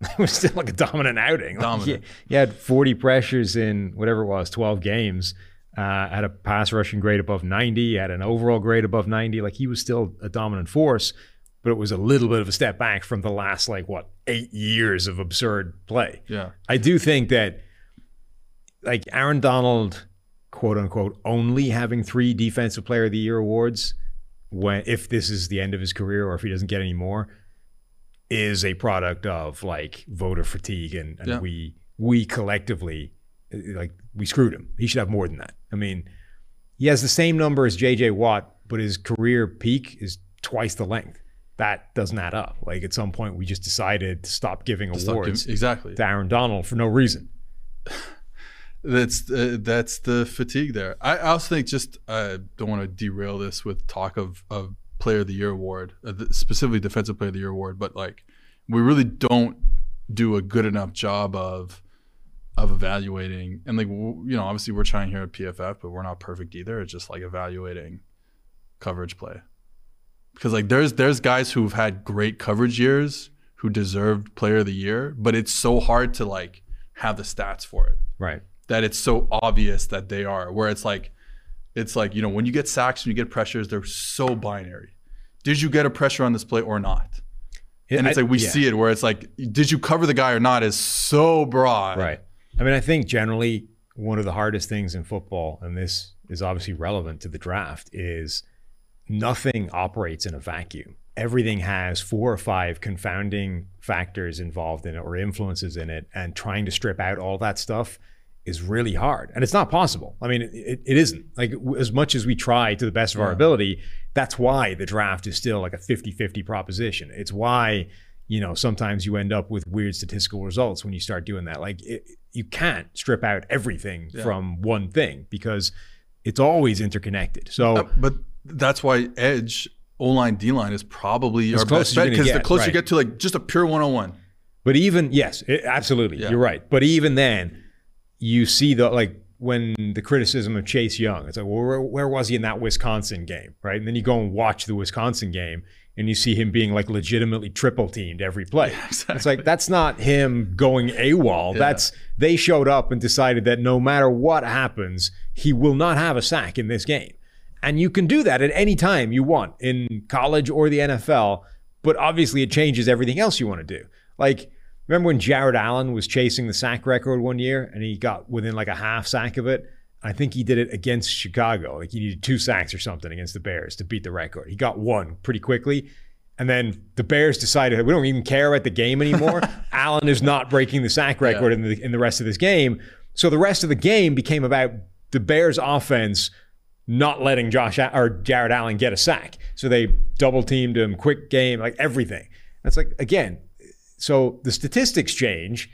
it was still like a dominant outing. Like, He, he had 40 pressures in whatever it was, 12 games. Uh, had a pass rushing grade above 90, had an overall grade above 90. Like he was still a dominant force, but it was a little bit of a step back from the last like what eight years of absurd play. Yeah. I do think that like Aaron Donald, quote unquote, only having three defensive player of the year awards when if this is the end of his career or if he doesn't get any more, is a product of like voter fatigue and, and Yeah. we we collectively uh, like we screwed him. He should have more than that. I mean, he has the same number as JJ Watt, but his career peak is twice the length. That doesn't add up. Like at some point we just decided to stop giving Stop awards giving- exactly. to Aaron Donald for no reason. That's uh, that's the fatigue there. I, I also think just I don't want to derail this with talk of of Player of the Year award, uh, specifically Defensive Player of the Year award, but like we really don't do a good enough job of of evaluating and like w- you know obviously we're trying here at PFF, but we're not perfect either. It's just like evaluating coverage play because like there's there's guys who've had great coverage years who deserved Player of the Year, but it's so hard to like have the stats for it Right. that it's so obvious that they are where it's like it's like you know when you get sacks and you get pressures they're so binary did you get a pressure on this play or not and it's I- like we yeah. see it where it's like did you cover the guy or not is so broad Right. I mean, I think generally one of the hardest things in football, and this is obviously relevant to the draft, is nothing operates in a vacuum. Everything has four or five confounding factors involved in it or influences in it, and trying to strip out all that stuff is really hard. And it's not possible. I mean, it, it isn't. Like, as much as we try to the best of our ability, that's why the draft is still like a 50 50 proposition. It's why, you know, sometimes you end up with weird statistical results when you start doing that. Like, it, you can't strip out everything Yeah. from one thing because it's always interconnected. So, Uh, but that's why edge o-line d-line is probably our best bet because the closer you get to like just a pure 101 But even yes, it, absolutely, Yeah. you're right. But even then, you see the like when the criticism of Chase Young, it's like, well, where, where was he in that Wisconsin game, right? And then you go and watch the Wisconsin game, and you see him being like legitimately triple teamed every play. It's like that's not him going AWOL. Yeah. That's they showed up and decided that no matter what happens, he will not have a sack in this game. And you can do that at any time you want in college or the NFL, but obviously it changes everything else you want to do. Like, remember when Jared Allen was chasing the sack record one year and he got within like a half sack of it? I think he did it against Chicago. Like he needed two sacks or something against the Bears to beat the record. He got one pretty quickly. And then the Bears decided we don't even care about the game anymore. Allen is not breaking the sack record in the in the rest of this game. So the rest of the game became about the Bears offense not letting Josh or Jared Allen get a sack. So they double teamed him, quick game, like everything. That's like again. So the statistics change,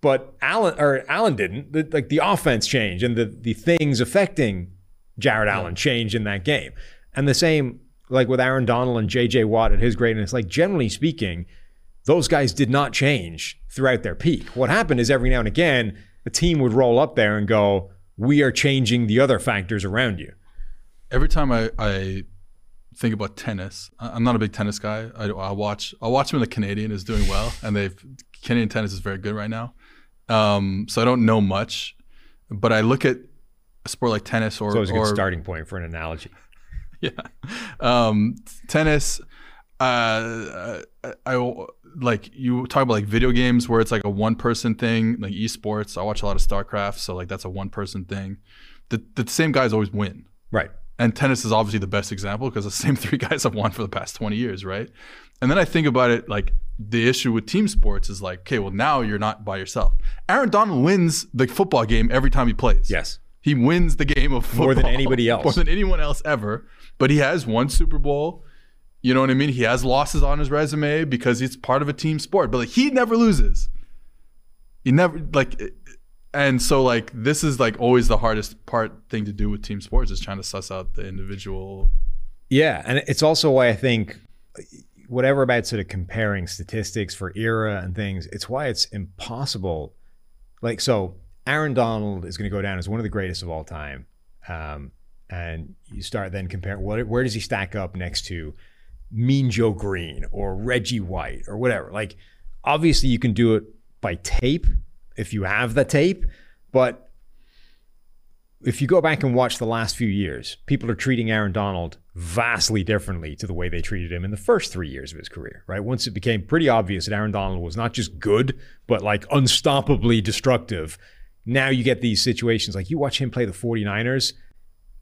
but Allen or Allen didn't. The, like the offense changed, and the the things affecting Jared Allen changed in that game. And the same like with Aaron Donald and J.J. Watt at his greatness. Like generally speaking, those guys did not change throughout their peak. What happened is every now and again, the team would roll up there and go, "We are changing the other factors around you." every time I, I think about tennis, I'm not a big tennis guy. I, I watch I watch when the Canadian is doing well, and they've Canadian tennis is very good right now. Um, so I don't know much, but I look at a sport like tennis or So it's a good starting point for an analogy. yeah, um, tennis. Uh, I, I like you talk about like video games where it's like a one person thing, like esports. I watch a lot of StarCraft, so like that's a one person thing. The the same guys always win Right. And tennis is obviously the best example because the same three guys have won for the past 20 years right? And then i think about it like the issue with team sports is like okay well now you're not by yourself. Aaron donald wins the football game every time he plays. Yes. he wins the game of football More than anybody else. more than anyone else ever but he has one super bowl. You know what i mean? He has losses on his resume because it's part of a team sport but like he never loses. He never like and so like this is like always the hardest part thing to do with team sports is trying to suss out the individual Yeah, and it's also why I think whatever about sort of comparing statistics for era and things, it's why it's impossible. Like so, Aaron Donald is going to go down as one of the greatest of all time. Um, and you start then comparing what, where does he stack up next to Mean Joe Greene or Reggie White or whatever. Like, obviously, you can do it by tape if you have the tape, but if you go back and watch the last few years, people are treating Aaron Donald vastly differently to the way they treated him in the first three years of his career, right? Once it became pretty obvious that Aaron Donald was not just good, but like unstoppably destructive, now you get these situations like you watch him play the 49ers,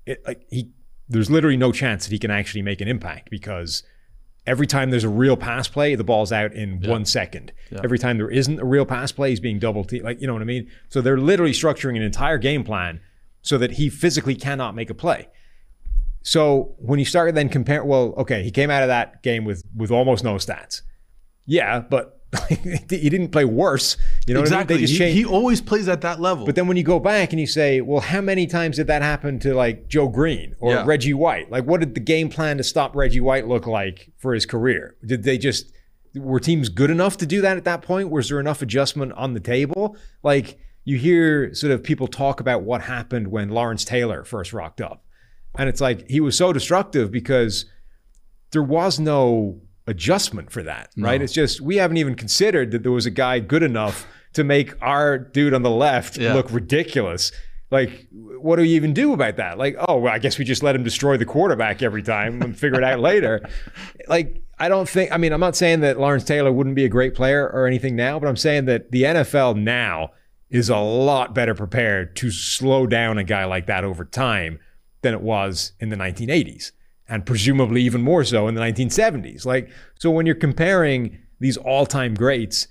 it, like he there's literally no chance that he can actually make an impact because every time there's a real pass play, the ball's out in yeah. one second. Yeah. Every time there isn't a real pass play, he's being double teamed. Like, you know what I mean? So they're literally structuring an entire game plan so that he physically cannot make a play. So when you start then compare, well, okay, he came out of that game with with almost no stats. Yeah, but he didn't play worse. You know exactly. I mean? he, he, always plays at that level. But then when you go back and you say, well, how many times did that happen to like Joe Greene or yeah. Reggie White? Like, what did the game plan to stop Reggie White look like for his career? Did they just were teams good enough to do that at that point? Was there enough adjustment on the table? Like you hear sort of people talk about what happened when Lawrence Taylor first rocked up, and it's like he was so destructive because there was no adjustment for that, right? No. It's just we haven't even considered that there was a guy good enough to make our dude on the left yeah. look ridiculous. Like, what do you even do about that? Like, oh, well, I guess we just let him destroy the quarterback every time and figure it out later. Like, I don't think, I mean, I'm not saying that Lawrence Taylor wouldn't be a great player or anything now, but I'm saying that the NFL now is a lot better prepared to slow down a guy like that over time than it was in the 1980s and presumably even more so in the 1970s. Like, so when you're comparing these all time greats,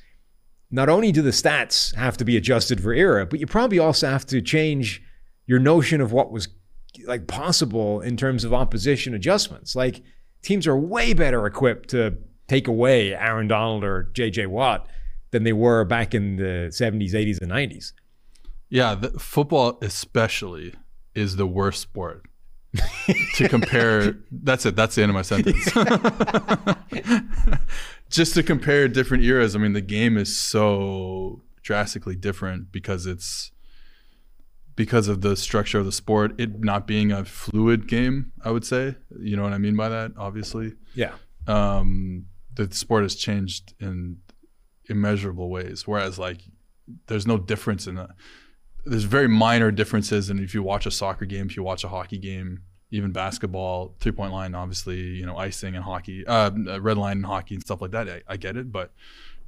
not only do the stats have to be adjusted for era, but you probably also have to change your notion of what was like possible in terms of opposition adjustments. Like, teams are way better equipped to take away Aaron Donald or JJ Watt than they were back in the 70s, 80s, and 90s. Yeah, football especially is the worst sport to compare. That's it. That's the end of my sentence. Just to compare different eras. I mean, the game is so drastically different because it's because of the structure of the sport. It not being a fluid game. I would say. You know what I mean by that? Obviously. Yeah. Um, the sport has changed in immeasurable ways. Whereas like, there's no difference in that there's very minor differences and if you watch a soccer game if you watch a hockey game even basketball three point line obviously you know icing and hockey uh, red line and hockey and stuff like that I, I get it but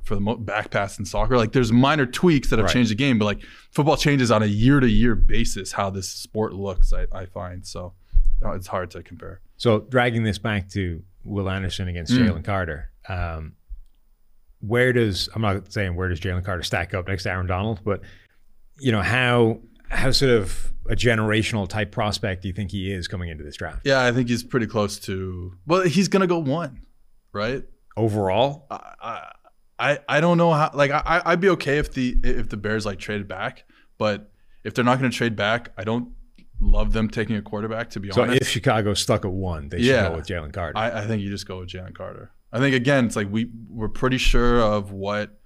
for the mo- back pass in soccer like there's minor tweaks that have right. changed the game but like football changes on a year to year basis how this sport looks I, I find so uh, it's hard to compare so dragging this back to will anderson against mm. jalen carter um, where does i'm not saying where does jalen carter stack up next to aaron donald but you know how how sort of a generational type prospect do you think he is coming into this draft? Yeah, I think he's pretty close to. Well, he's gonna go one, right? Overall, I I, I don't know how. Like I I'd be okay if the if the Bears like traded back, but if they're not gonna trade back, I don't love them taking a quarterback. To be so honest, if Chicago's stuck at one, they should go with Jalen Carter. I, I think you just go with Jalen Carter. I think again, it's like we we're pretty sure of what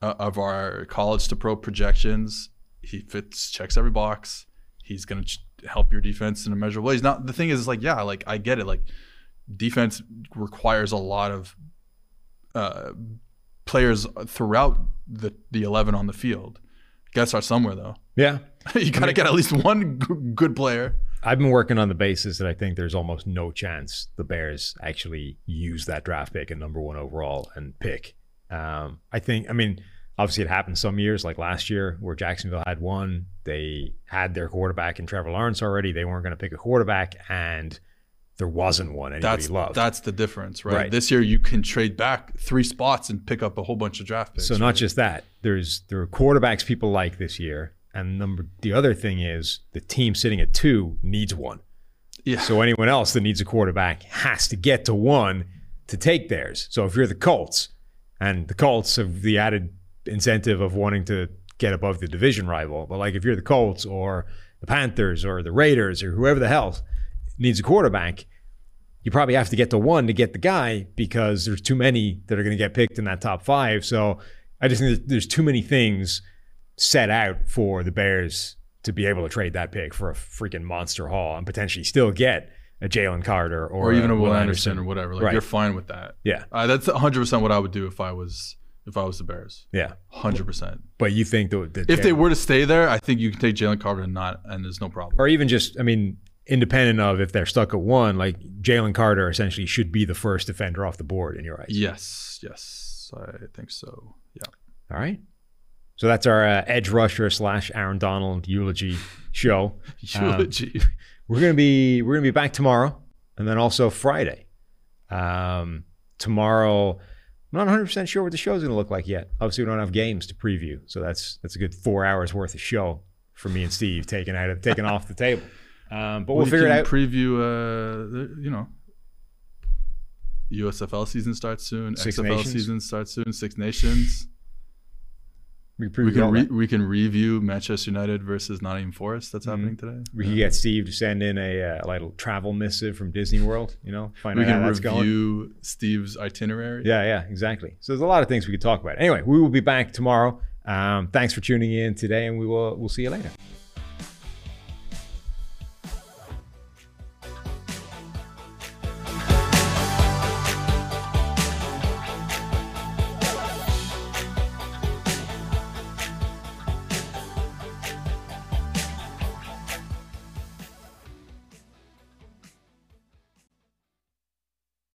uh, of our college to pro projections he fits, checks every box. He's going to ch- help your defense in a measurable way. He's not, the thing is, like, yeah, like, I get it. Like, defense requires a lot of uh, players throughout the, the 11 on the field. Got to start somewhere, though. Yeah. you got to get at least one g- good player. I've been working on the basis that I think there's almost no chance the Bears actually use that draft pick and number one overall and pick. Um, I think, I mean, Obviously, it happened some years, like last year, where Jacksonville had one. They had their quarterback in Trevor Lawrence already. They weren't going to pick a quarterback, and there wasn't one anybody that's, loved. That's the difference, right? right? This year, you can trade back three spots and pick up a whole bunch of draft picks. So not just that, there's there are quarterbacks people like this year, and number the other thing is the team sitting at two needs one. Yeah. So anyone else that needs a quarterback has to get to one to take theirs. So if you're the Colts, and the Colts have the added incentive of wanting to get above the division rival. But like if you're the Colts or the Panthers or the Raiders or whoever the hell needs a quarterback, you probably have to get to one to get the guy because there's too many that are going to get picked in that top five. So I just think there's too many things set out for the Bears to be able to trade that pick for a freaking monster haul and potentially still get a Jalen Carter or, or even a Will Anderson. Anderson or whatever. Like Right. you're fine with that. Yeah, Uh, that's 100 percent what I would do if I was if I was the Bears. yeah. 100 percent. But you think the If they were to stay there, I think you can take Jalen Carter and not, and there's no problem. or even just, I mean, independent of if they're stuck at one, like Jalen Carter essentially should be the first defender off the board in your eyes. Yes, yes, I think so. Yeah. All right. So that's our uh, edge rusher slash Aaron Donald eulogy show. Eulogy. We're gonna be we're gonna be back tomorrow, and then also Friday. Um, tomorrow, I'm not 100 percent sure what the show's gonna look like yet. Obviously, we don't have games to preview, so that's that's a good four hours worth of show for me and Steve taken out of taken off the table. Um, but we'll we figure it out. Preview. Uh, the, you know. USFL season starts soon. Six XFL Nations. season starts soon. Six Nations. We, We can re- we can review Manchester United versus Nottingham Forest. That's Mhm. happening today. we can get Steve to send in a uh, little travel missive from Disney World. You know, find we out how can that's going. review Steve's itinerary. Yeah, yeah, exactly. So there's a lot of things we could talk about. Anyway, we will be back tomorrow. Um, thanks for tuning in today, and we will we'll see you later.